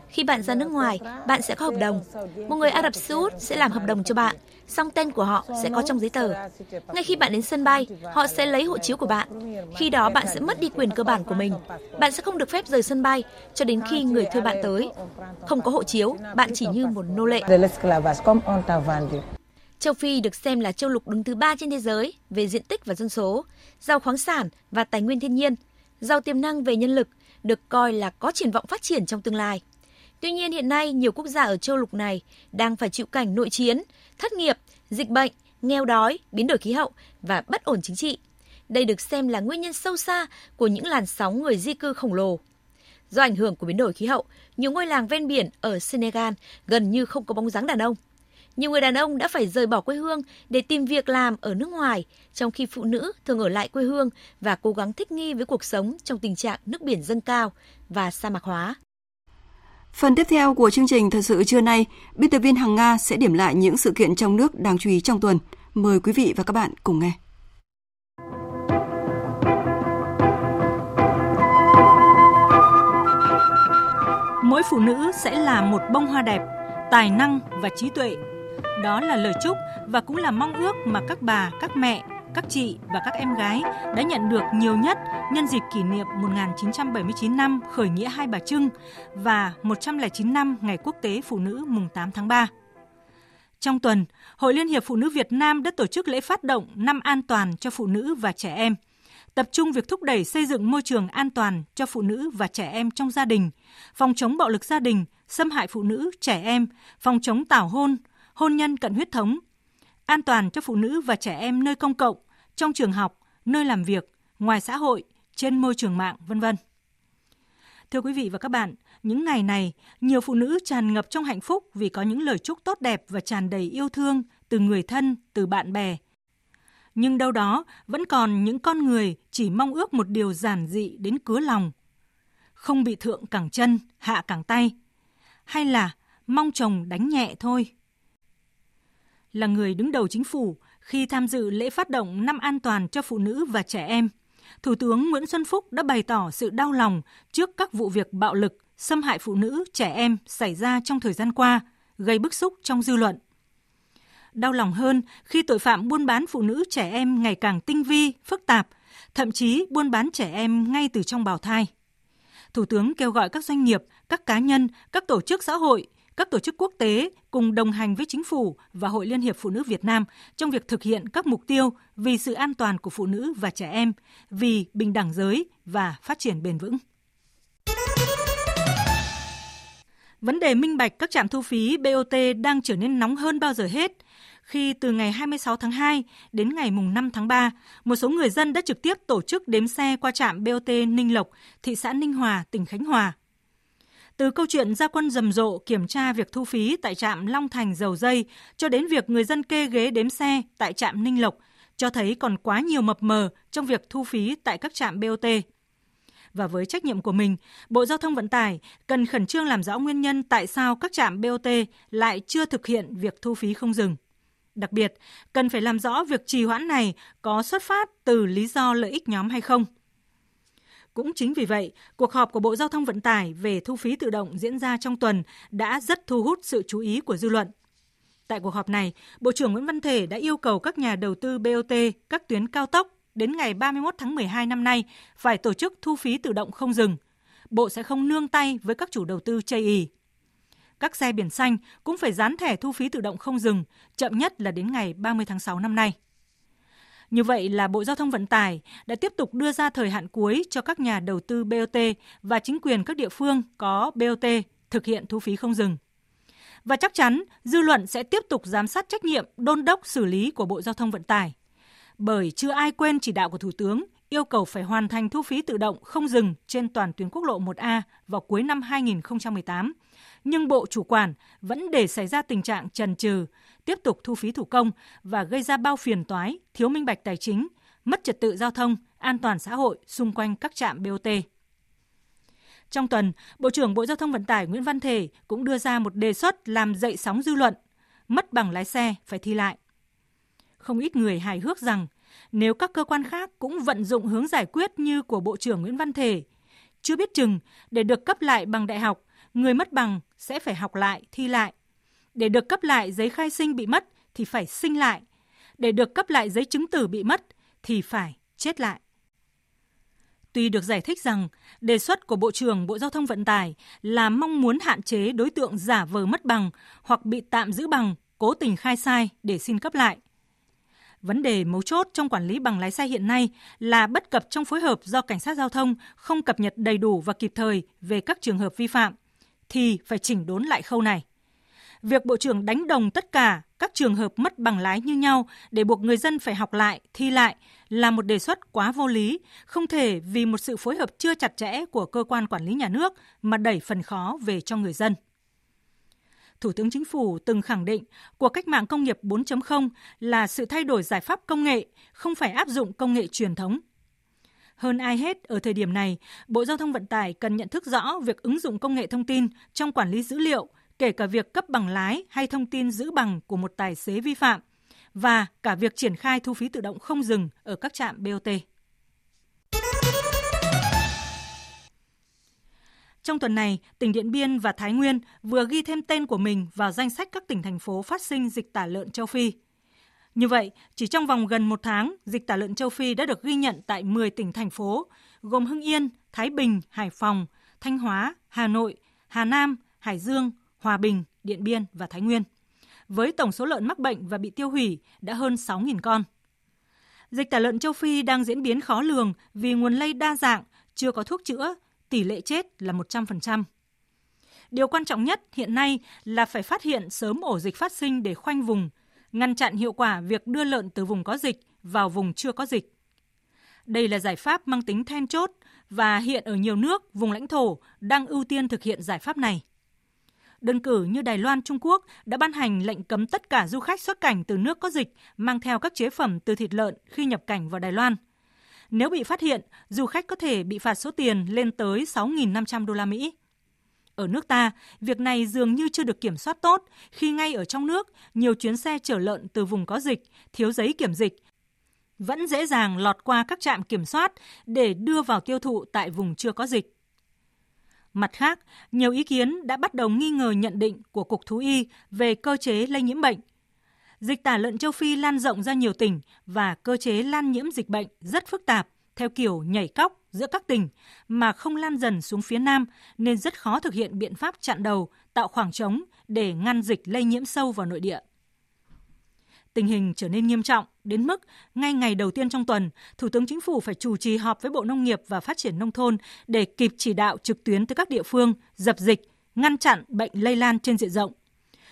Khi bạn ra nước ngoài, bạn sẽ có hợp đồng. Một người Ả Rập Xê Út sẽ làm hợp đồng cho bạn, song tên của họ sẽ có trong giấy tờ. Ngay khi bạn đến sân bay, họ sẽ lấy hộ chiếu của bạn. Khi đó bạn sẽ mất đi quyền cơ bản của mình. Bạn sẽ không được phép rời sân bay cho đến khi người thuê bạn tới. Không có hộ chiếu, bạn chỉ như một nô lệ. Châu Phi được xem là châu lục đứng thứ ba trên thế giới về diện tích và dân số, giàu khoáng sản và tài nguyên thiên nhiên, giàu tiềm năng về nhân lực, được coi là có triển vọng phát triển trong tương lai. Tuy nhiên hiện nay nhiều quốc gia ở châu lục này đang phải chịu cảnh nội chiến, thất nghiệp, dịch bệnh, nghèo đói, biến đổi khí hậu và bất ổn chính trị. Đây được xem là nguyên nhân sâu xa của những làn sóng người di cư khổng lồ. Do ảnh hưởng của biến đổi khí hậu, nhiều ngôi làng ven biển ở Senegal gần như không có bóng dáng đàn ông. Nhiều người đàn ông đã phải rời bỏ quê hương để tìm việc làm ở nước ngoài, trong khi phụ nữ thường ở lại quê hương và cố gắng thích nghi với cuộc sống trong tình trạng nước biển dâng cao và sa mạc hóa. Phần tiếp theo của chương trình Thật sự trưa nay, biên tập viên Hằng Nga sẽ điểm lại những sự kiện trong nước đáng chú ý trong tuần. Mời quý vị và các bạn cùng nghe. Mỗi phụ nữ sẽ là một bông hoa đẹp, tài năng và trí tuệ. Đó là lời chúc và cũng là mong ước mà các bà, các mẹ, các chị và các em gái đã nhận được nhiều nhất nhân dịp kỷ niệm 1979 năm khởi nghĩa Hai Bà Trưng và 109 năm Ngày Quốc tế Phụ nữ mùng 8 tháng 3. Trong tuần, Hội Liên hiệp Phụ nữ Việt Nam đã tổ chức lễ phát động năm an toàn cho phụ nữ và trẻ em, tập trung việc thúc đẩy xây dựng môi trường an toàn cho phụ nữ và trẻ em trong gia đình, phòng chống bạo lực gia đình, xâm hại phụ nữ, trẻ em, phòng chống tảo hôn, hôn nhân cận huyết thống, an toàn cho phụ nữ và trẻ em nơi công cộng, trong trường học, nơi làm việc, ngoài xã hội, trên môi trường mạng, vân vân. Thưa quý vị và các bạn, những ngày này, nhiều phụ nữ tràn ngập trong hạnh phúc vì có những lời chúc tốt đẹp và tràn đầy yêu thương từ người thân, từ bạn bè. Nhưng đâu đó vẫn còn những con người chỉ mong ước một điều giản dị đến cứa lòng. Không bị thượng cẳng chân, hạ cẳng tay. Hay là mong chồng đánh nhẹ thôi. Là người đứng đầu chính phủ, khi tham dự lễ phát động năm an toàn cho phụ nữ và trẻ em – Thủ tướng Nguyễn Xuân Phúc đã bày tỏ sự đau lòng trước các vụ việc bạo lực, xâm hại phụ nữ, trẻ em xảy ra trong thời gian qua, gây bức xúc trong dư luận. Đau lòng hơn khi tội phạm buôn bán phụ nữ trẻ em ngày càng tinh vi, phức tạp, thậm chí buôn bán trẻ em ngay từ trong bào thai. Thủ tướng kêu gọi các doanh nghiệp, các cá nhân, các tổ chức xã hội các tổ chức quốc tế cùng đồng hành với chính phủ và Hội Liên hiệp Phụ nữ Việt Nam trong việc thực hiện các mục tiêu vì sự an toàn của phụ nữ và trẻ em, vì bình đẳng giới và phát triển bền vững. Vấn đề minh bạch các trạm thu phí BOT đang trở nên nóng hơn bao giờ hết khi từ ngày 26 tháng 2 đến ngày mùng 5 tháng 3, một số người dân đã trực tiếp tổ chức đếm xe qua trạm BOT Ninh Lộc, thị xã Ninh Hòa, tỉnh Khánh Hòa từ câu chuyện gia quân rầm rộ kiểm tra việc thu phí tại trạm Long Thành dầu dây cho đến việc người dân kê ghế đếm xe tại trạm Ninh Lộc cho thấy còn quá nhiều mập mờ trong việc thu phí tại các trạm BOT. Và với trách nhiệm của mình, Bộ Giao thông Vận tải cần khẩn trương làm rõ nguyên nhân tại sao các trạm BOT lại chưa thực hiện việc thu phí không dừng. Đặc biệt, cần phải làm rõ việc trì hoãn này có xuất phát từ lý do lợi ích nhóm hay không – cũng chính vì vậy, cuộc họp của Bộ Giao thông Vận tải về thu phí tự động diễn ra trong tuần đã rất thu hút sự chú ý của dư luận. Tại cuộc họp này, Bộ trưởng Nguyễn Văn Thể đã yêu cầu các nhà đầu tư BOT các tuyến cao tốc đến ngày 31 tháng 12 năm nay phải tổ chức thu phí tự động không dừng. Bộ sẽ không nương tay với các chủ đầu tư chây ý. Các xe biển xanh cũng phải dán thẻ thu phí tự động không dừng, chậm nhất là đến ngày 30 tháng 6 năm nay. Như vậy là Bộ Giao thông Vận tải đã tiếp tục đưa ra thời hạn cuối cho các nhà đầu tư BOT và chính quyền các địa phương có BOT thực hiện thu phí không dừng. Và chắc chắn dư luận sẽ tiếp tục giám sát trách nhiệm đôn đốc xử lý của Bộ Giao thông Vận tải. Bởi chưa ai quên chỉ đạo của Thủ tướng yêu cầu phải hoàn thành thu phí tự động không dừng trên toàn tuyến quốc lộ 1A vào cuối năm 2018. Nhưng Bộ chủ quản vẫn để xảy ra tình trạng trần trừ, tiếp tục thu phí thủ công và gây ra bao phiền toái, thiếu minh bạch tài chính, mất trật tự giao thông, an toàn xã hội xung quanh các trạm BOT. Trong tuần, Bộ trưởng Bộ Giao thông Vận tải Nguyễn Văn Thể cũng đưa ra một đề xuất làm dậy sóng dư luận, mất bằng lái xe phải thi lại. Không ít người hài hước rằng nếu các cơ quan khác cũng vận dụng hướng giải quyết như của Bộ trưởng Nguyễn Văn Thể, chưa biết chừng để được cấp lại bằng đại học, người mất bằng sẽ phải học lại, thi lại. Để được cấp lại giấy khai sinh bị mất thì phải sinh lại. Để được cấp lại giấy chứng tử bị mất thì phải chết lại. Tuy được giải thích rằng đề xuất của Bộ trưởng Bộ Giao thông Vận tải là mong muốn hạn chế đối tượng giả vờ mất bằng hoặc bị tạm giữ bằng, cố tình khai sai để xin cấp lại. Vấn đề mấu chốt trong quản lý bằng lái xe hiện nay là bất cập trong phối hợp do cảnh sát giao thông không cập nhật đầy đủ và kịp thời về các trường hợp vi phạm thì phải chỉnh đốn lại khâu này việc Bộ trưởng đánh đồng tất cả các trường hợp mất bằng lái như nhau để buộc người dân phải học lại, thi lại là một đề xuất quá vô lý, không thể vì một sự phối hợp chưa chặt chẽ của cơ quan quản lý nhà nước mà đẩy phần khó về cho người dân. Thủ tướng Chính phủ từng khẳng định cuộc cách mạng công nghiệp 4.0 là sự thay đổi giải pháp công nghệ, không phải áp dụng công nghệ truyền thống. Hơn ai hết ở thời điểm này, Bộ Giao thông Vận tải cần nhận thức rõ việc ứng dụng công nghệ thông tin trong quản lý dữ liệu, kể cả việc cấp bằng lái hay thông tin giữ bằng của một tài xế vi phạm và cả việc triển khai thu phí tự động không dừng ở các trạm BOT. Trong tuần này, tỉnh Điện Biên và Thái Nguyên vừa ghi thêm tên của mình vào danh sách các tỉnh thành phố phát sinh dịch tả lợn châu Phi. Như vậy, chỉ trong vòng gần một tháng, dịch tả lợn châu Phi đã được ghi nhận tại 10 tỉnh thành phố, gồm Hưng Yên, Thái Bình, Hải Phòng, Thanh Hóa, Hà Nội, Hà Nam, Hải Dương, Hòa Bình, Điện Biên và Thái Nguyên. Với tổng số lợn mắc bệnh và bị tiêu hủy đã hơn 6.000 con. Dịch tả lợn châu Phi đang diễn biến khó lường vì nguồn lây đa dạng, chưa có thuốc chữa, tỷ lệ chết là 100%. Điều quan trọng nhất hiện nay là phải phát hiện sớm ổ dịch phát sinh để khoanh vùng, ngăn chặn hiệu quả việc đưa lợn từ vùng có dịch vào vùng chưa có dịch. Đây là giải pháp mang tính then chốt và hiện ở nhiều nước, vùng lãnh thổ đang ưu tiên thực hiện giải pháp này. Đơn cử như Đài Loan, Trung Quốc đã ban hành lệnh cấm tất cả du khách xuất cảnh từ nước có dịch mang theo các chế phẩm từ thịt lợn khi nhập cảnh vào Đài Loan. Nếu bị phát hiện, du khách có thể bị phạt số tiền lên tới 6.500 đô la Mỹ. Ở nước ta, việc này dường như chưa được kiểm soát tốt khi ngay ở trong nước, nhiều chuyến xe chở lợn từ vùng có dịch, thiếu giấy kiểm dịch, vẫn dễ dàng lọt qua các trạm kiểm soát để đưa vào tiêu thụ tại vùng chưa có dịch. Mặt khác, nhiều ý kiến đã bắt đầu nghi ngờ nhận định của Cục Thú y về cơ chế lây nhiễm bệnh. Dịch tả lợn châu Phi lan rộng ra nhiều tỉnh và cơ chế lan nhiễm dịch bệnh rất phức tạp, theo kiểu nhảy cóc giữa các tỉnh mà không lan dần xuống phía Nam nên rất khó thực hiện biện pháp chặn đầu, tạo khoảng trống để ngăn dịch lây nhiễm sâu vào nội địa. Tình hình trở nên nghiêm trọng đến mức ngay ngày đầu tiên trong tuần, Thủ tướng Chính phủ phải chủ trì họp với Bộ Nông nghiệp và Phát triển Nông thôn để kịp chỉ đạo trực tuyến tới các địa phương dập dịch, ngăn chặn bệnh lây lan trên diện rộng.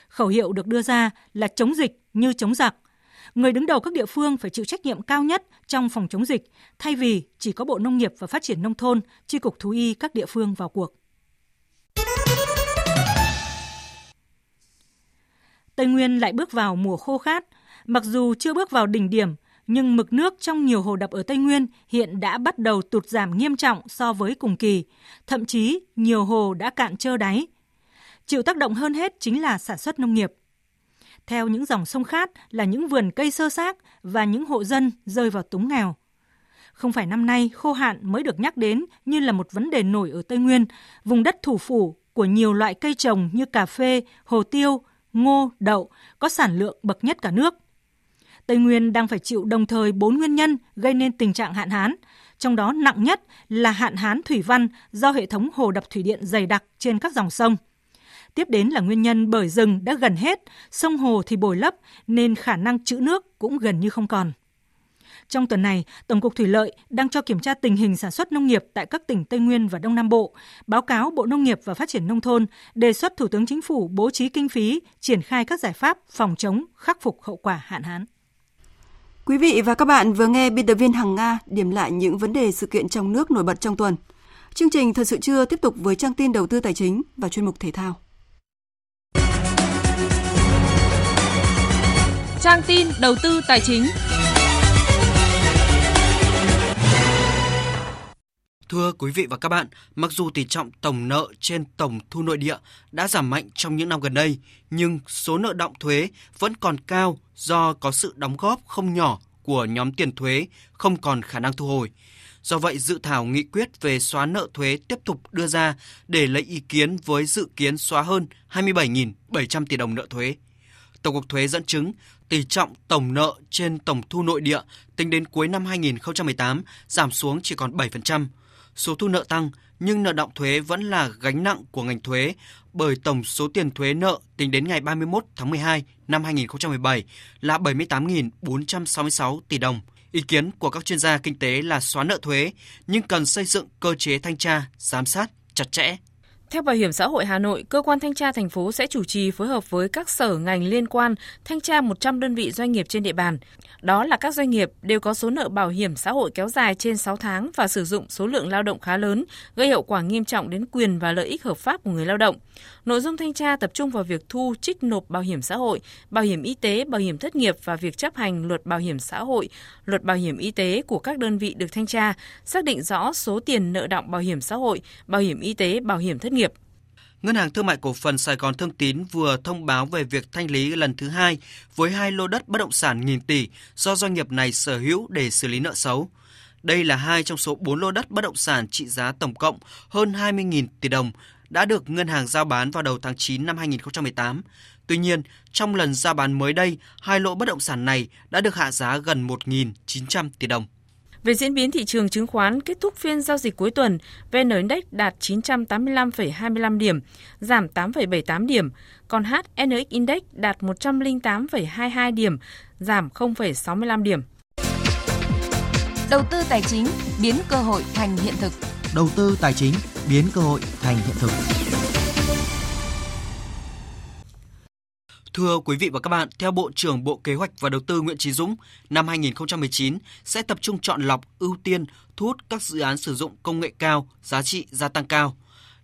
Khẩu hiệu được đưa ra là chống dịch như chống giặc. Người đứng đầu các địa phương phải chịu trách nhiệm cao nhất trong phòng chống dịch, thay vì chỉ có Bộ Nông nghiệp và Phát triển Nông thôn, Chi cục Thú y các địa phương vào cuộc. Tây Nguyên lại bước vào mùa khô khát, Mặc dù chưa bước vào đỉnh điểm, nhưng mực nước trong nhiều hồ đập ở Tây Nguyên hiện đã bắt đầu tụt giảm nghiêm trọng so với cùng kỳ, thậm chí nhiều hồ đã cạn trơ đáy. Chịu tác động hơn hết chính là sản xuất nông nghiệp. Theo những dòng sông khát là những vườn cây sơ xác và những hộ dân rơi vào túng nghèo. Không phải năm nay khô hạn mới được nhắc đến như là một vấn đề nổi ở Tây Nguyên, vùng đất thủ phủ của nhiều loại cây trồng như cà phê, hồ tiêu, ngô, đậu có sản lượng bậc nhất cả nước – Tây Nguyên đang phải chịu đồng thời bốn nguyên nhân gây nên tình trạng hạn hán, trong đó nặng nhất là hạn hán thủy văn do hệ thống hồ đập thủy điện dày đặc trên các dòng sông. Tiếp đến là nguyên nhân bởi rừng đã gần hết, sông hồ thì bồi lấp nên khả năng trữ nước cũng gần như không còn. Trong tuần này, Tổng cục Thủy lợi đang cho kiểm tra tình hình sản xuất nông nghiệp tại các tỉnh Tây Nguyên và Đông Nam Bộ, báo cáo Bộ Nông nghiệp và Phát triển Nông thôn, đề xuất Thủ tướng Chính phủ bố trí kinh phí, triển khai các giải pháp phòng chống, khắc phục hậu quả hạn hán. Quý vị và các bạn vừa nghe biên tập viên Hằng Nga điểm lại những vấn đề sự kiện trong nước nổi bật trong tuần. Chương trình Thật sự trưa tiếp tục với trang tin đầu tư tài chính và chuyên mục thể thao. Trang tin đầu tư tài chính. Thưa quý vị và các bạn, mặc dù tỷ trọng tổng nợ trên tổng thu nội địa đã giảm mạnh trong những năm gần đây, nhưng số nợ động thuế vẫn còn cao do có sự đóng góp không nhỏ của nhóm tiền thuế không còn khả năng thu hồi. Do vậy, dự thảo nghị quyết về xóa nợ thuế tiếp tục đưa ra để lấy ý kiến với dự kiến xóa hơn 27.700 tỷ đồng nợ thuế. Tổng cục thuế dẫn chứng tỷ trọng tổng nợ trên tổng thu nội địa tính đến cuối năm 2018 giảm xuống chỉ còn 7%, số thu nợ tăng nhưng nợ động thuế vẫn là gánh nặng của ngành thuế bởi tổng số tiền thuế nợ tính đến ngày 31 tháng 12 năm 2017 là 78.466 tỷ đồng. Ý kiến của các chuyên gia kinh tế là xóa nợ thuế nhưng cần xây dựng cơ chế thanh tra, giám sát chặt chẽ theo Bảo hiểm xã hội Hà Nội, cơ quan thanh tra thành phố sẽ chủ trì phối hợp với các sở ngành liên quan thanh tra 100 đơn vị doanh nghiệp trên địa bàn. Đó là các doanh nghiệp đều có số nợ bảo hiểm xã hội kéo dài trên 6 tháng và sử dụng số lượng lao động khá lớn, gây hậu quả nghiêm trọng đến quyền và lợi ích hợp pháp của người lao động. Nội dung thanh tra tập trung vào việc thu trích nộp bảo hiểm xã hội, bảo hiểm y tế, bảo hiểm thất nghiệp và việc chấp hành luật bảo hiểm xã hội, luật bảo hiểm y tế của các đơn vị được thanh tra, xác định rõ số tiền nợ động bảo hiểm xã hội, bảo hiểm y tế, bảo hiểm thất nghiệp. Ngân hàng Thương mại Cổ phần Sài Gòn Thương Tín vừa thông báo về việc thanh lý lần thứ hai với hai lô đất bất động sản nghìn tỷ do doanh nghiệp này sở hữu để xử lý nợ xấu. Đây là hai trong số 4 lô đất bất động sản trị giá tổng cộng hơn 20.000 tỷ đồng đã được ngân hàng giao bán vào đầu tháng 9 năm 2018. Tuy nhiên, trong lần giao bán mới đây, hai lô bất động sản này đã được hạ giá gần 1.900 tỷ đồng. Về diễn biến thị trường chứng khoán kết thúc phiên giao dịch cuối tuần, VN Index đạt 985,25 điểm, giảm 8,78 điểm, còn HNX Index đạt 108,22 điểm, giảm 0,65 điểm. Đầu tư tài chính biến cơ hội thành hiện thực. Đầu tư tài chính biến cơ hội thành hiện thực. Thưa quý vị và các bạn, theo Bộ trưởng Bộ Kế hoạch và Đầu tư Nguyễn Chí Dũng, năm 2019 sẽ tập trung chọn lọc, ưu tiên, thu hút các dự án sử dụng công nghệ cao, giá trị gia tăng cao.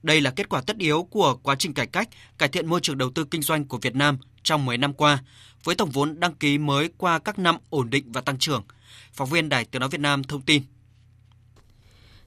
Đây là kết quả tất yếu của quá trình cải cách, cải thiện môi trường đầu tư kinh doanh của Việt Nam trong 10 năm qua, với tổng vốn đăng ký mới qua các năm ổn định và tăng trưởng. Phóng viên Đài Tiếng Nói Việt Nam thông tin.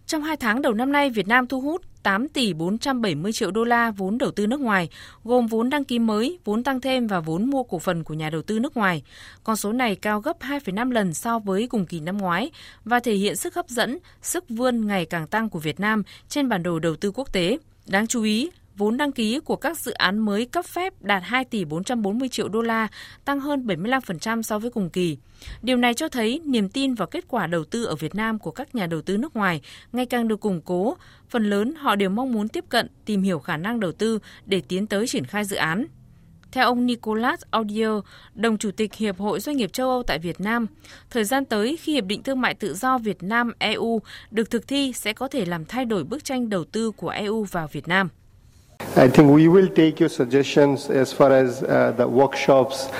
Trong 2 tháng đầu năm nay, Việt Nam thu hút 8 tỷ 470 triệu đô la vốn đầu tư nước ngoài, gồm vốn đăng ký mới, vốn tăng thêm và vốn mua cổ phần của nhà đầu tư nước ngoài. Con số này cao gấp 2,5 lần so với cùng kỳ năm ngoái và thể hiện sức hấp dẫn, sức vươn ngày càng tăng của Việt Nam trên bản đồ đầu tư quốc tế. Đáng chú ý, vốn đăng ký của các dự án mới cấp phép đạt 2 tỷ 440 triệu đô la, tăng hơn 75% so với cùng kỳ. Điều này cho thấy niềm tin vào kết quả đầu tư ở Việt Nam của các nhà đầu tư nước ngoài ngày càng được củng cố. Phần lớn họ đều mong muốn tiếp cận, tìm hiểu khả năng đầu tư để tiến tới triển khai dự án. Theo ông Nicolas Audier, đồng chủ tịch Hiệp hội Doanh nghiệp châu Âu tại Việt Nam, thời gian tới khi Hiệp định Thương mại Tự do Việt Nam-EU được thực thi sẽ có thể làm thay đổi bức tranh đầu tư của EU vào Việt Nam.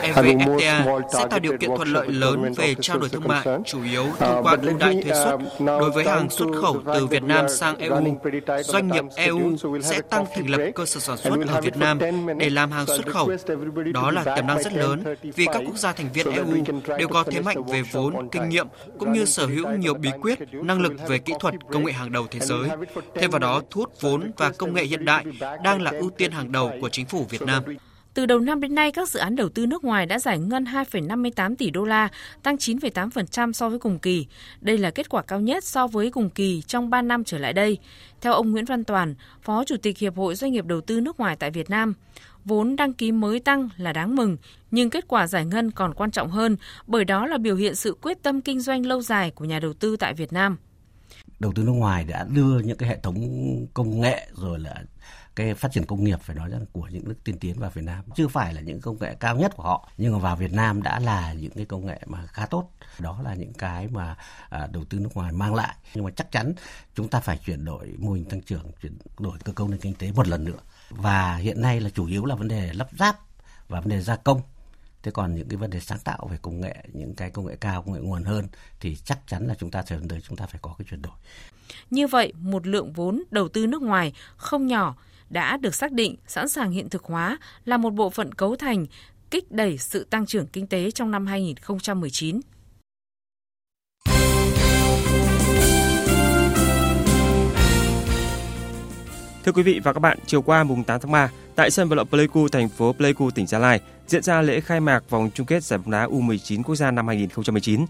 EVFTA sẽ tạo điều kiện thuận lợi lớn về trao đổi thương mại, chủ yếu uh, thông qua ưu đãi thuế xuất đối với hàng xuất khẩu từ Việt Nam sang EU. Doanh nghiệp EU sẽ tăng thành lập cơ sở sản xuất ở Việt Nam để làm hàng xuất khẩu. Đó là tiềm năng rất lớn vì các quốc gia thành viên EU đều có thế mạnh về vốn, kinh nghiệm cũng như sở hữu nhiều bí quyết, năng lực về kỹ thuật, công nghệ hàng đầu thế giới. Thêm vào đó, thu hút vốn và công nghệ hiện đại đang là ưu tiên hàng đầu của chính phủ Việt Nam. Từ đầu năm đến nay, các dự án đầu tư nước ngoài đã giải ngân 2,58 tỷ đô la, tăng 9,8% so với cùng kỳ. Đây là kết quả cao nhất so với cùng kỳ trong 3 năm trở lại đây. Theo ông Nguyễn Văn Toàn, Phó Chủ tịch Hiệp hội Doanh nghiệp Đầu tư nước ngoài tại Việt Nam, vốn đăng ký mới tăng là đáng mừng, nhưng kết quả giải ngân còn quan trọng hơn bởi đó là biểu hiện sự quyết tâm kinh doanh lâu dài của nhà đầu tư tại Việt Nam đầu tư nước ngoài đã đưa những cái hệ thống công nghệ rồi là cái phát triển công nghiệp phải nói rằng của những nước tiên tiến vào Việt Nam. Chưa phải là những công nghệ cao nhất của họ nhưng mà vào Việt Nam đã là những cái công nghệ mà khá tốt. Đó là những cái mà à, đầu tư nước ngoài mang lại. Nhưng mà chắc chắn chúng ta phải chuyển đổi mô hình tăng trưởng chuyển đổi cơ cấu nền kinh tế một lần nữa. Và hiện nay là chủ yếu là vấn đề lắp ráp và vấn đề gia công. Thế còn những cái vấn đề sáng tạo về công nghệ những cái công nghệ cao công nghệ nguồn hơn thì chắc chắn là chúng ta thời gian tới chúng ta phải có cái chuyển đổi. Như vậy một lượng vốn đầu tư nước ngoài không nhỏ đã được xác định sẵn sàng hiện thực hóa là một bộ phận cấu thành kích đẩy sự tăng trưởng kinh tế trong năm 2019. Thưa quý vị và các bạn, chiều qua mùng 8 tháng 3, tại sân vận động Pleiku, thành phố Pleiku, tỉnh Gia Lai, diễn ra lễ khai mạc vòng chung kết giải bóng đá U19 quốc gia năm 2019.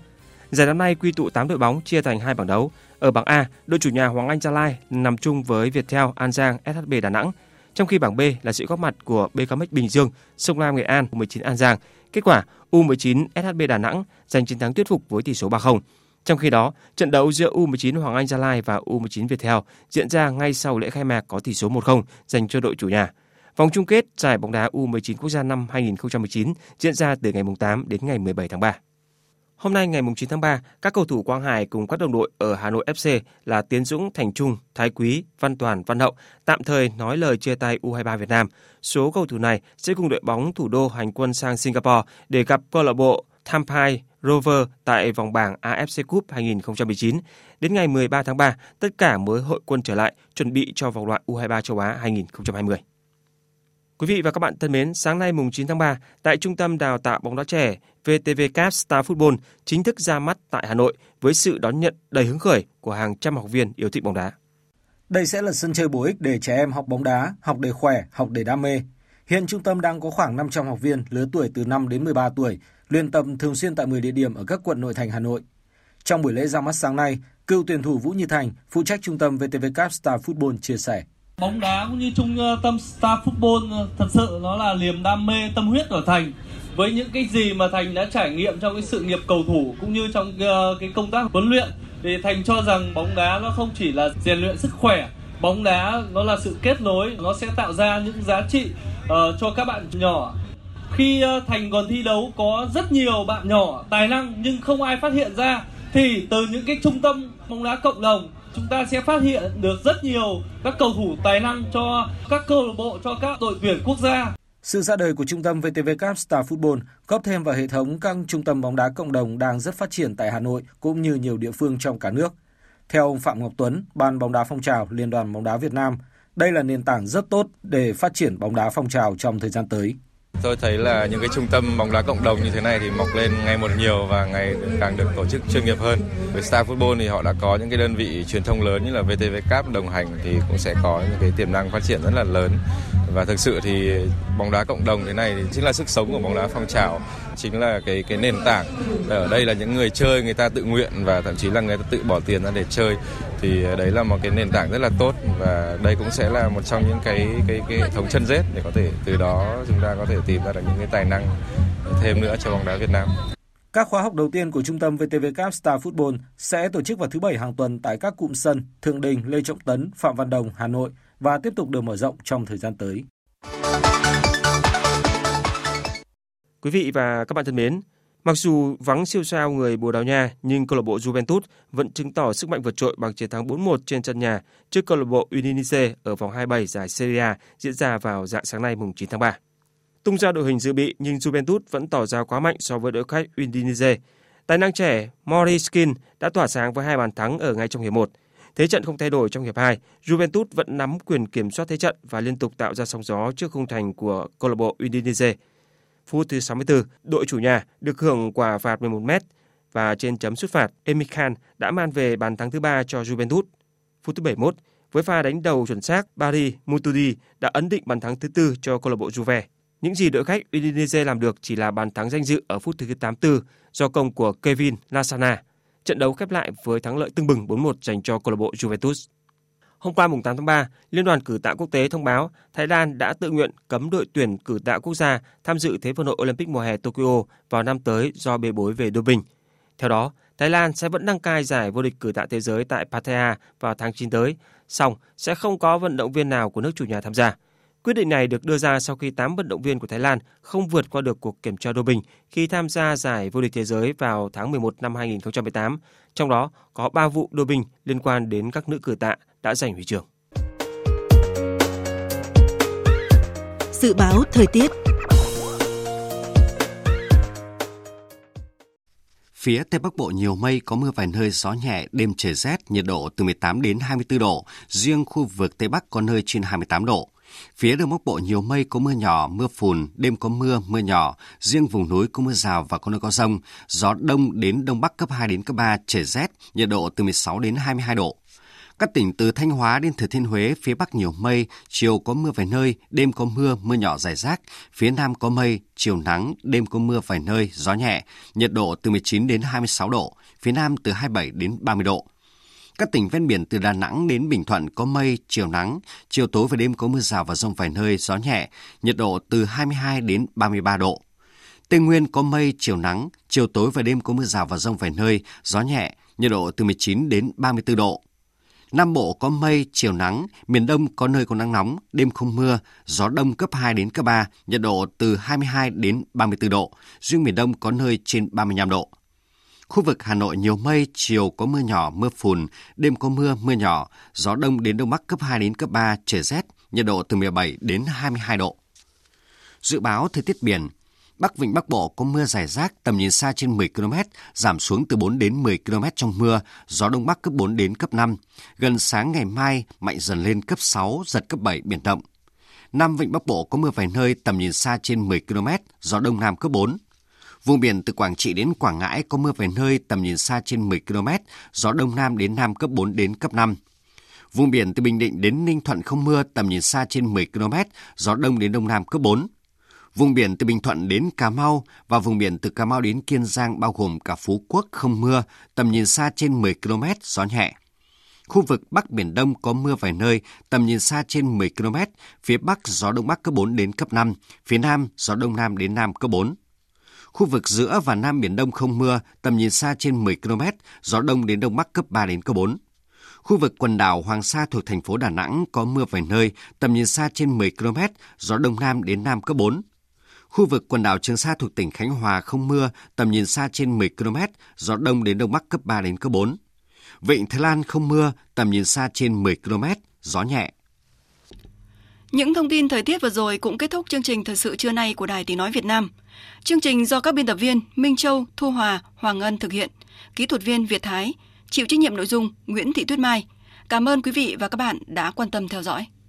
Giải năm nay quy tụ 8 đội bóng chia thành hai bảng đấu. Ở bảng A, đội chủ nhà Hoàng Anh Gia Lai nằm chung với Viettel, An Giang, SHB Đà Nẵng. Trong khi bảng B là sự góp mặt của BKMX Bình Dương, Sông Lam Nghệ An, U19 An Giang. Kết quả, U19 SHB Đà Nẵng giành chiến thắng thuyết phục với tỷ số 3-0. Trong khi đó, trận đấu giữa U19 Hoàng Anh Gia Lai và U19 Viettel diễn ra ngay sau lễ khai mạc có tỷ số 1-0 dành cho đội chủ nhà. Vòng chung kết giải bóng đá U19 quốc gia năm 2019 diễn ra từ ngày 8 đến ngày 17 tháng 3. Hôm nay ngày 9 tháng 3, các cầu thủ Quang Hải cùng các đồng đội ở Hà Nội FC là Tiến Dũng, Thành Trung, Thái Quý, Văn Toàn, Văn Hậu tạm thời nói lời chia tay U23 Việt Nam. Số cầu thủ này sẽ cùng đội bóng thủ đô hành quân sang Singapore để gặp câu lạc bộ Tampai Rover tại vòng bảng AFC Cup 2019. Đến ngày 13 tháng 3, tất cả mới hội quân trở lại, chuẩn bị cho vòng loại U23 châu Á 2020. Quý vị và các bạn thân mến, sáng nay mùng 9 tháng 3, tại Trung tâm Đào tạo bóng đá trẻ VTV Cup Star Football chính thức ra mắt tại Hà Nội với sự đón nhận đầy hứng khởi của hàng trăm học viên yêu thích bóng đá. Đây sẽ là sân chơi bổ ích để trẻ em học bóng đá, học để khỏe, học để đam mê. Hiện trung tâm đang có khoảng 500 học viên lứa tuổi từ 5 đến 13 tuổi, luyện tập thường xuyên tại 10 địa điểm ở các quận nội thành Hà Nội. Trong buổi lễ ra mắt sáng nay, cựu tuyển thủ Vũ Như Thành, phụ trách trung tâm VTV Cup Star Football chia sẻ bóng đá cũng như trung ờ, tâm Star Football ờ, thật sự nó là niềm đam mê tâm huyết của Thành với những cái gì mà Thành đã trải nghiệm trong cái sự nghiệp cầu thủ cũng như trong ờ, cái, công tác huấn luyện thì Thành cho rằng bóng đá nó không chỉ là rèn luyện sức khỏe bóng đá nó là sự kết nối nó sẽ tạo ra những giá trị uh, cho các bạn nhỏ khi uh, Thành còn thi đấu có rất nhiều bạn nhỏ tài năng nhưng không ai phát hiện ra thì từ những cái trung tâm bóng đá cộng đồng chúng ta sẽ phát hiện được rất nhiều các cầu thủ tài năng cho các câu lạc bộ cho các đội tuyển quốc gia. Sự ra đời của trung tâm VTV Cup Star Football góp thêm vào hệ thống các trung tâm bóng đá cộng đồng đang rất phát triển tại Hà Nội cũng như nhiều địa phương trong cả nước. Theo ông Phạm Ngọc Tuấn, Ban bóng đá phong trào Liên đoàn bóng đá Việt Nam, đây là nền tảng rất tốt để phát triển bóng đá phong trào trong thời gian tới. Tôi thấy là những cái trung tâm bóng đá cộng đồng như thế này thì mọc lên ngày một nhiều và ngày càng được tổ chức chuyên nghiệp hơn. Với Star Football thì họ đã có những cái đơn vị truyền thông lớn như là VTV Cup đồng hành thì cũng sẽ có những cái tiềm năng phát triển rất là lớn. Và thực sự thì bóng đá cộng đồng thế này thì chính là sức sống của bóng đá phong trào, chính là cái cái nền tảng. Ở đây là những người chơi người ta tự nguyện và thậm chí là người ta tự bỏ tiền ra để chơi thì ờ, đấy là một cái nền tảng rất là tốt và đây cũng sẽ là một trong những cái cái cái hệ thống chân rết để có thể từ đó chúng ta có thể tìm ra được những cái tài năng thêm nữa cho bóng đá Việt Nam. Các khóa học đầu tiên của trung tâm VTV Cup Star Football sẽ tổ chức vào thứ Bảy hàng tuần tại các cụm sân Thượng Đình, Lê Trọng Tấn, Phạm Văn Đồng, Hà Nội và tiếp tục được mở rộng trong thời gian tới. Quý vị và các bạn thân mến, Mặc dù vắng siêu sao người Bồ Đào Nha, nhưng câu lạc bộ Juventus vẫn chứng tỏ sức mạnh vượt trội bằng chiến thắng 4-1 trên sân nhà trước câu lạc bộ Udinese ở vòng 27 giải Serie A diễn ra vào dạng sáng nay mùng 9 tháng 3. Tung ra đội hình dự bị nhưng Juventus vẫn tỏ ra quá mạnh so với đội khách Udinese. Tài năng trẻ Moriskin đã tỏa sáng với hai bàn thắng ở ngay trong hiệp 1. Thế trận không thay đổi trong hiệp 2, Juventus vẫn nắm quyền kiểm soát thế trận và liên tục tạo ra sóng gió trước khung thành của câu lạc bộ Udinese. Phút thứ 64, đội chủ nhà được hưởng quả phạt 11 m và trên chấm xuất phạt, Emil Khan đã mang về bàn thắng thứ ba cho Juventus. Phút thứ 71, với pha đánh đầu chuẩn xác, Bari Mutudi đã ấn định bàn thắng thứ tư cho câu lạc bộ Juve. Những gì đội khách Udinese làm được chỉ là bàn thắng danh dự ở phút thứ 84 do công của Kevin Lasana. Trận đấu khép lại với thắng lợi tưng bừng 4-1 dành cho câu lạc bộ Juventus. Hôm qua mùng 8 tháng 3, Liên đoàn cử tạ quốc tế thông báo Thái Lan đã tự nguyện cấm đội tuyển cử tạ quốc gia tham dự Thế vận hội Olympic mùa hè Tokyo vào năm tới do bê bối về doping. Theo đó, Thái Lan sẽ vẫn đăng cai giải vô địch cử tạ thế giới tại Pattaya vào tháng 9 tới, song sẽ không có vận động viên nào của nước chủ nhà tham gia. Quyết định này được đưa ra sau khi 8 vận động viên của Thái Lan không vượt qua được cuộc kiểm tra doping khi tham gia giải vô địch thế giới vào tháng 11 năm 2018, trong đó có 3 vụ doping liên quan đến các nữ cử tạ đã giành huy chương. Dự báo thời tiết Phía Tây Bắc Bộ nhiều mây, có mưa vài nơi, gió nhẹ, đêm trời rét, nhiệt độ từ 18 đến 24 độ, riêng khu vực Tây Bắc có nơi trên 28 độ. Phía Đông Bắc Bộ nhiều mây có mưa nhỏ, mưa phùn, đêm có mưa, mưa nhỏ, riêng vùng núi có mưa rào và có nơi có rông, gió đông đến đông bắc cấp 2 đến cấp 3, trời rét, nhiệt độ từ 16 đến 22 độ. Các tỉnh từ Thanh Hóa đến Thừa Thiên Huế, phía Bắc nhiều mây, chiều có mưa vài nơi, đêm có mưa, mưa nhỏ rải rác. Phía Nam có mây, chiều nắng, đêm có mưa vài nơi, gió nhẹ, nhiệt độ từ 19 đến 26 độ, phía Nam từ 27 đến 30 độ. Các tỉnh ven biển từ Đà Nẵng đến Bình Thuận có mây, chiều nắng, chiều tối và đêm có mưa rào và rông vài nơi, gió nhẹ, nhiệt độ từ 22 đến 33 độ. Tây Nguyên có mây, chiều nắng, chiều tối và đêm có mưa rào và rông vài nơi, gió nhẹ, nhiệt độ từ 19 đến 34 độ. Nam Bộ có mây, chiều nắng, miền Đông có nơi có nắng nóng, đêm không mưa, gió đông cấp 2 đến cấp 3, nhiệt độ từ 22 đến 34 độ, riêng miền Đông có nơi trên 35 độ. Khu vực Hà Nội nhiều mây, chiều có mưa nhỏ, mưa phùn, đêm có mưa, mưa nhỏ, gió đông đến đông bắc cấp 2 đến cấp 3, trời rét, nhiệt độ từ 17 đến 22 độ. Dự báo thời tiết biển, Bắc Vịnh Bắc Bộ có mưa rải rác, tầm nhìn xa trên 10 km, giảm xuống từ 4 đến 10 km trong mưa, gió Đông Bắc cấp 4 đến cấp 5. Gần sáng ngày mai, mạnh dần lên cấp 6, giật cấp 7, biển động. Nam Vịnh Bắc Bộ có mưa vài nơi, tầm nhìn xa trên 10 km, gió Đông Nam cấp 4. Vùng biển từ Quảng Trị đến Quảng Ngãi có mưa vài nơi, tầm nhìn xa trên 10 km, gió Đông Nam đến Nam cấp 4 đến cấp 5. Vùng biển từ Bình Định đến Ninh Thuận không mưa, tầm nhìn xa trên 10 km, gió Đông đến Đông Nam cấp 4. Vùng biển từ Bình Thuận đến Cà Mau và vùng biển từ Cà Mau đến Kiên Giang bao gồm cả Phú Quốc không mưa, tầm nhìn xa trên 10 km, gió nhẹ. Khu vực Bắc Biển Đông có mưa vài nơi, tầm nhìn xa trên 10 km, phía Bắc gió Đông Bắc cấp 4 đến cấp 5, phía Nam gió Đông Nam đến Nam cấp 4. Khu vực giữa và Nam Biển Đông không mưa, tầm nhìn xa trên 10 km, gió Đông đến Đông Bắc cấp 3 đến cấp 4. Khu vực quần đảo Hoàng Sa thuộc thành phố Đà Nẵng có mưa vài nơi, tầm nhìn xa trên 10 km, gió Đông Nam đến Nam cấp 4. Khu vực quần đảo Trường Sa thuộc tỉnh Khánh Hòa không mưa, tầm nhìn xa trên 10 km, gió đông đến đông bắc cấp 3 đến cấp 4. Vịnh Thái Lan không mưa, tầm nhìn xa trên 10 km, gió nhẹ. Những thông tin thời tiết vừa rồi cũng kết thúc chương trình thời sự trưa nay của Đài Tiếng Nói Việt Nam. Chương trình do các biên tập viên Minh Châu, Thu Hòa, Hoàng Ngân thực hiện, kỹ thuật viên Việt Thái, chịu trách nhiệm nội dung Nguyễn Thị Tuyết Mai. Cảm ơn quý vị và các bạn đã quan tâm theo dõi.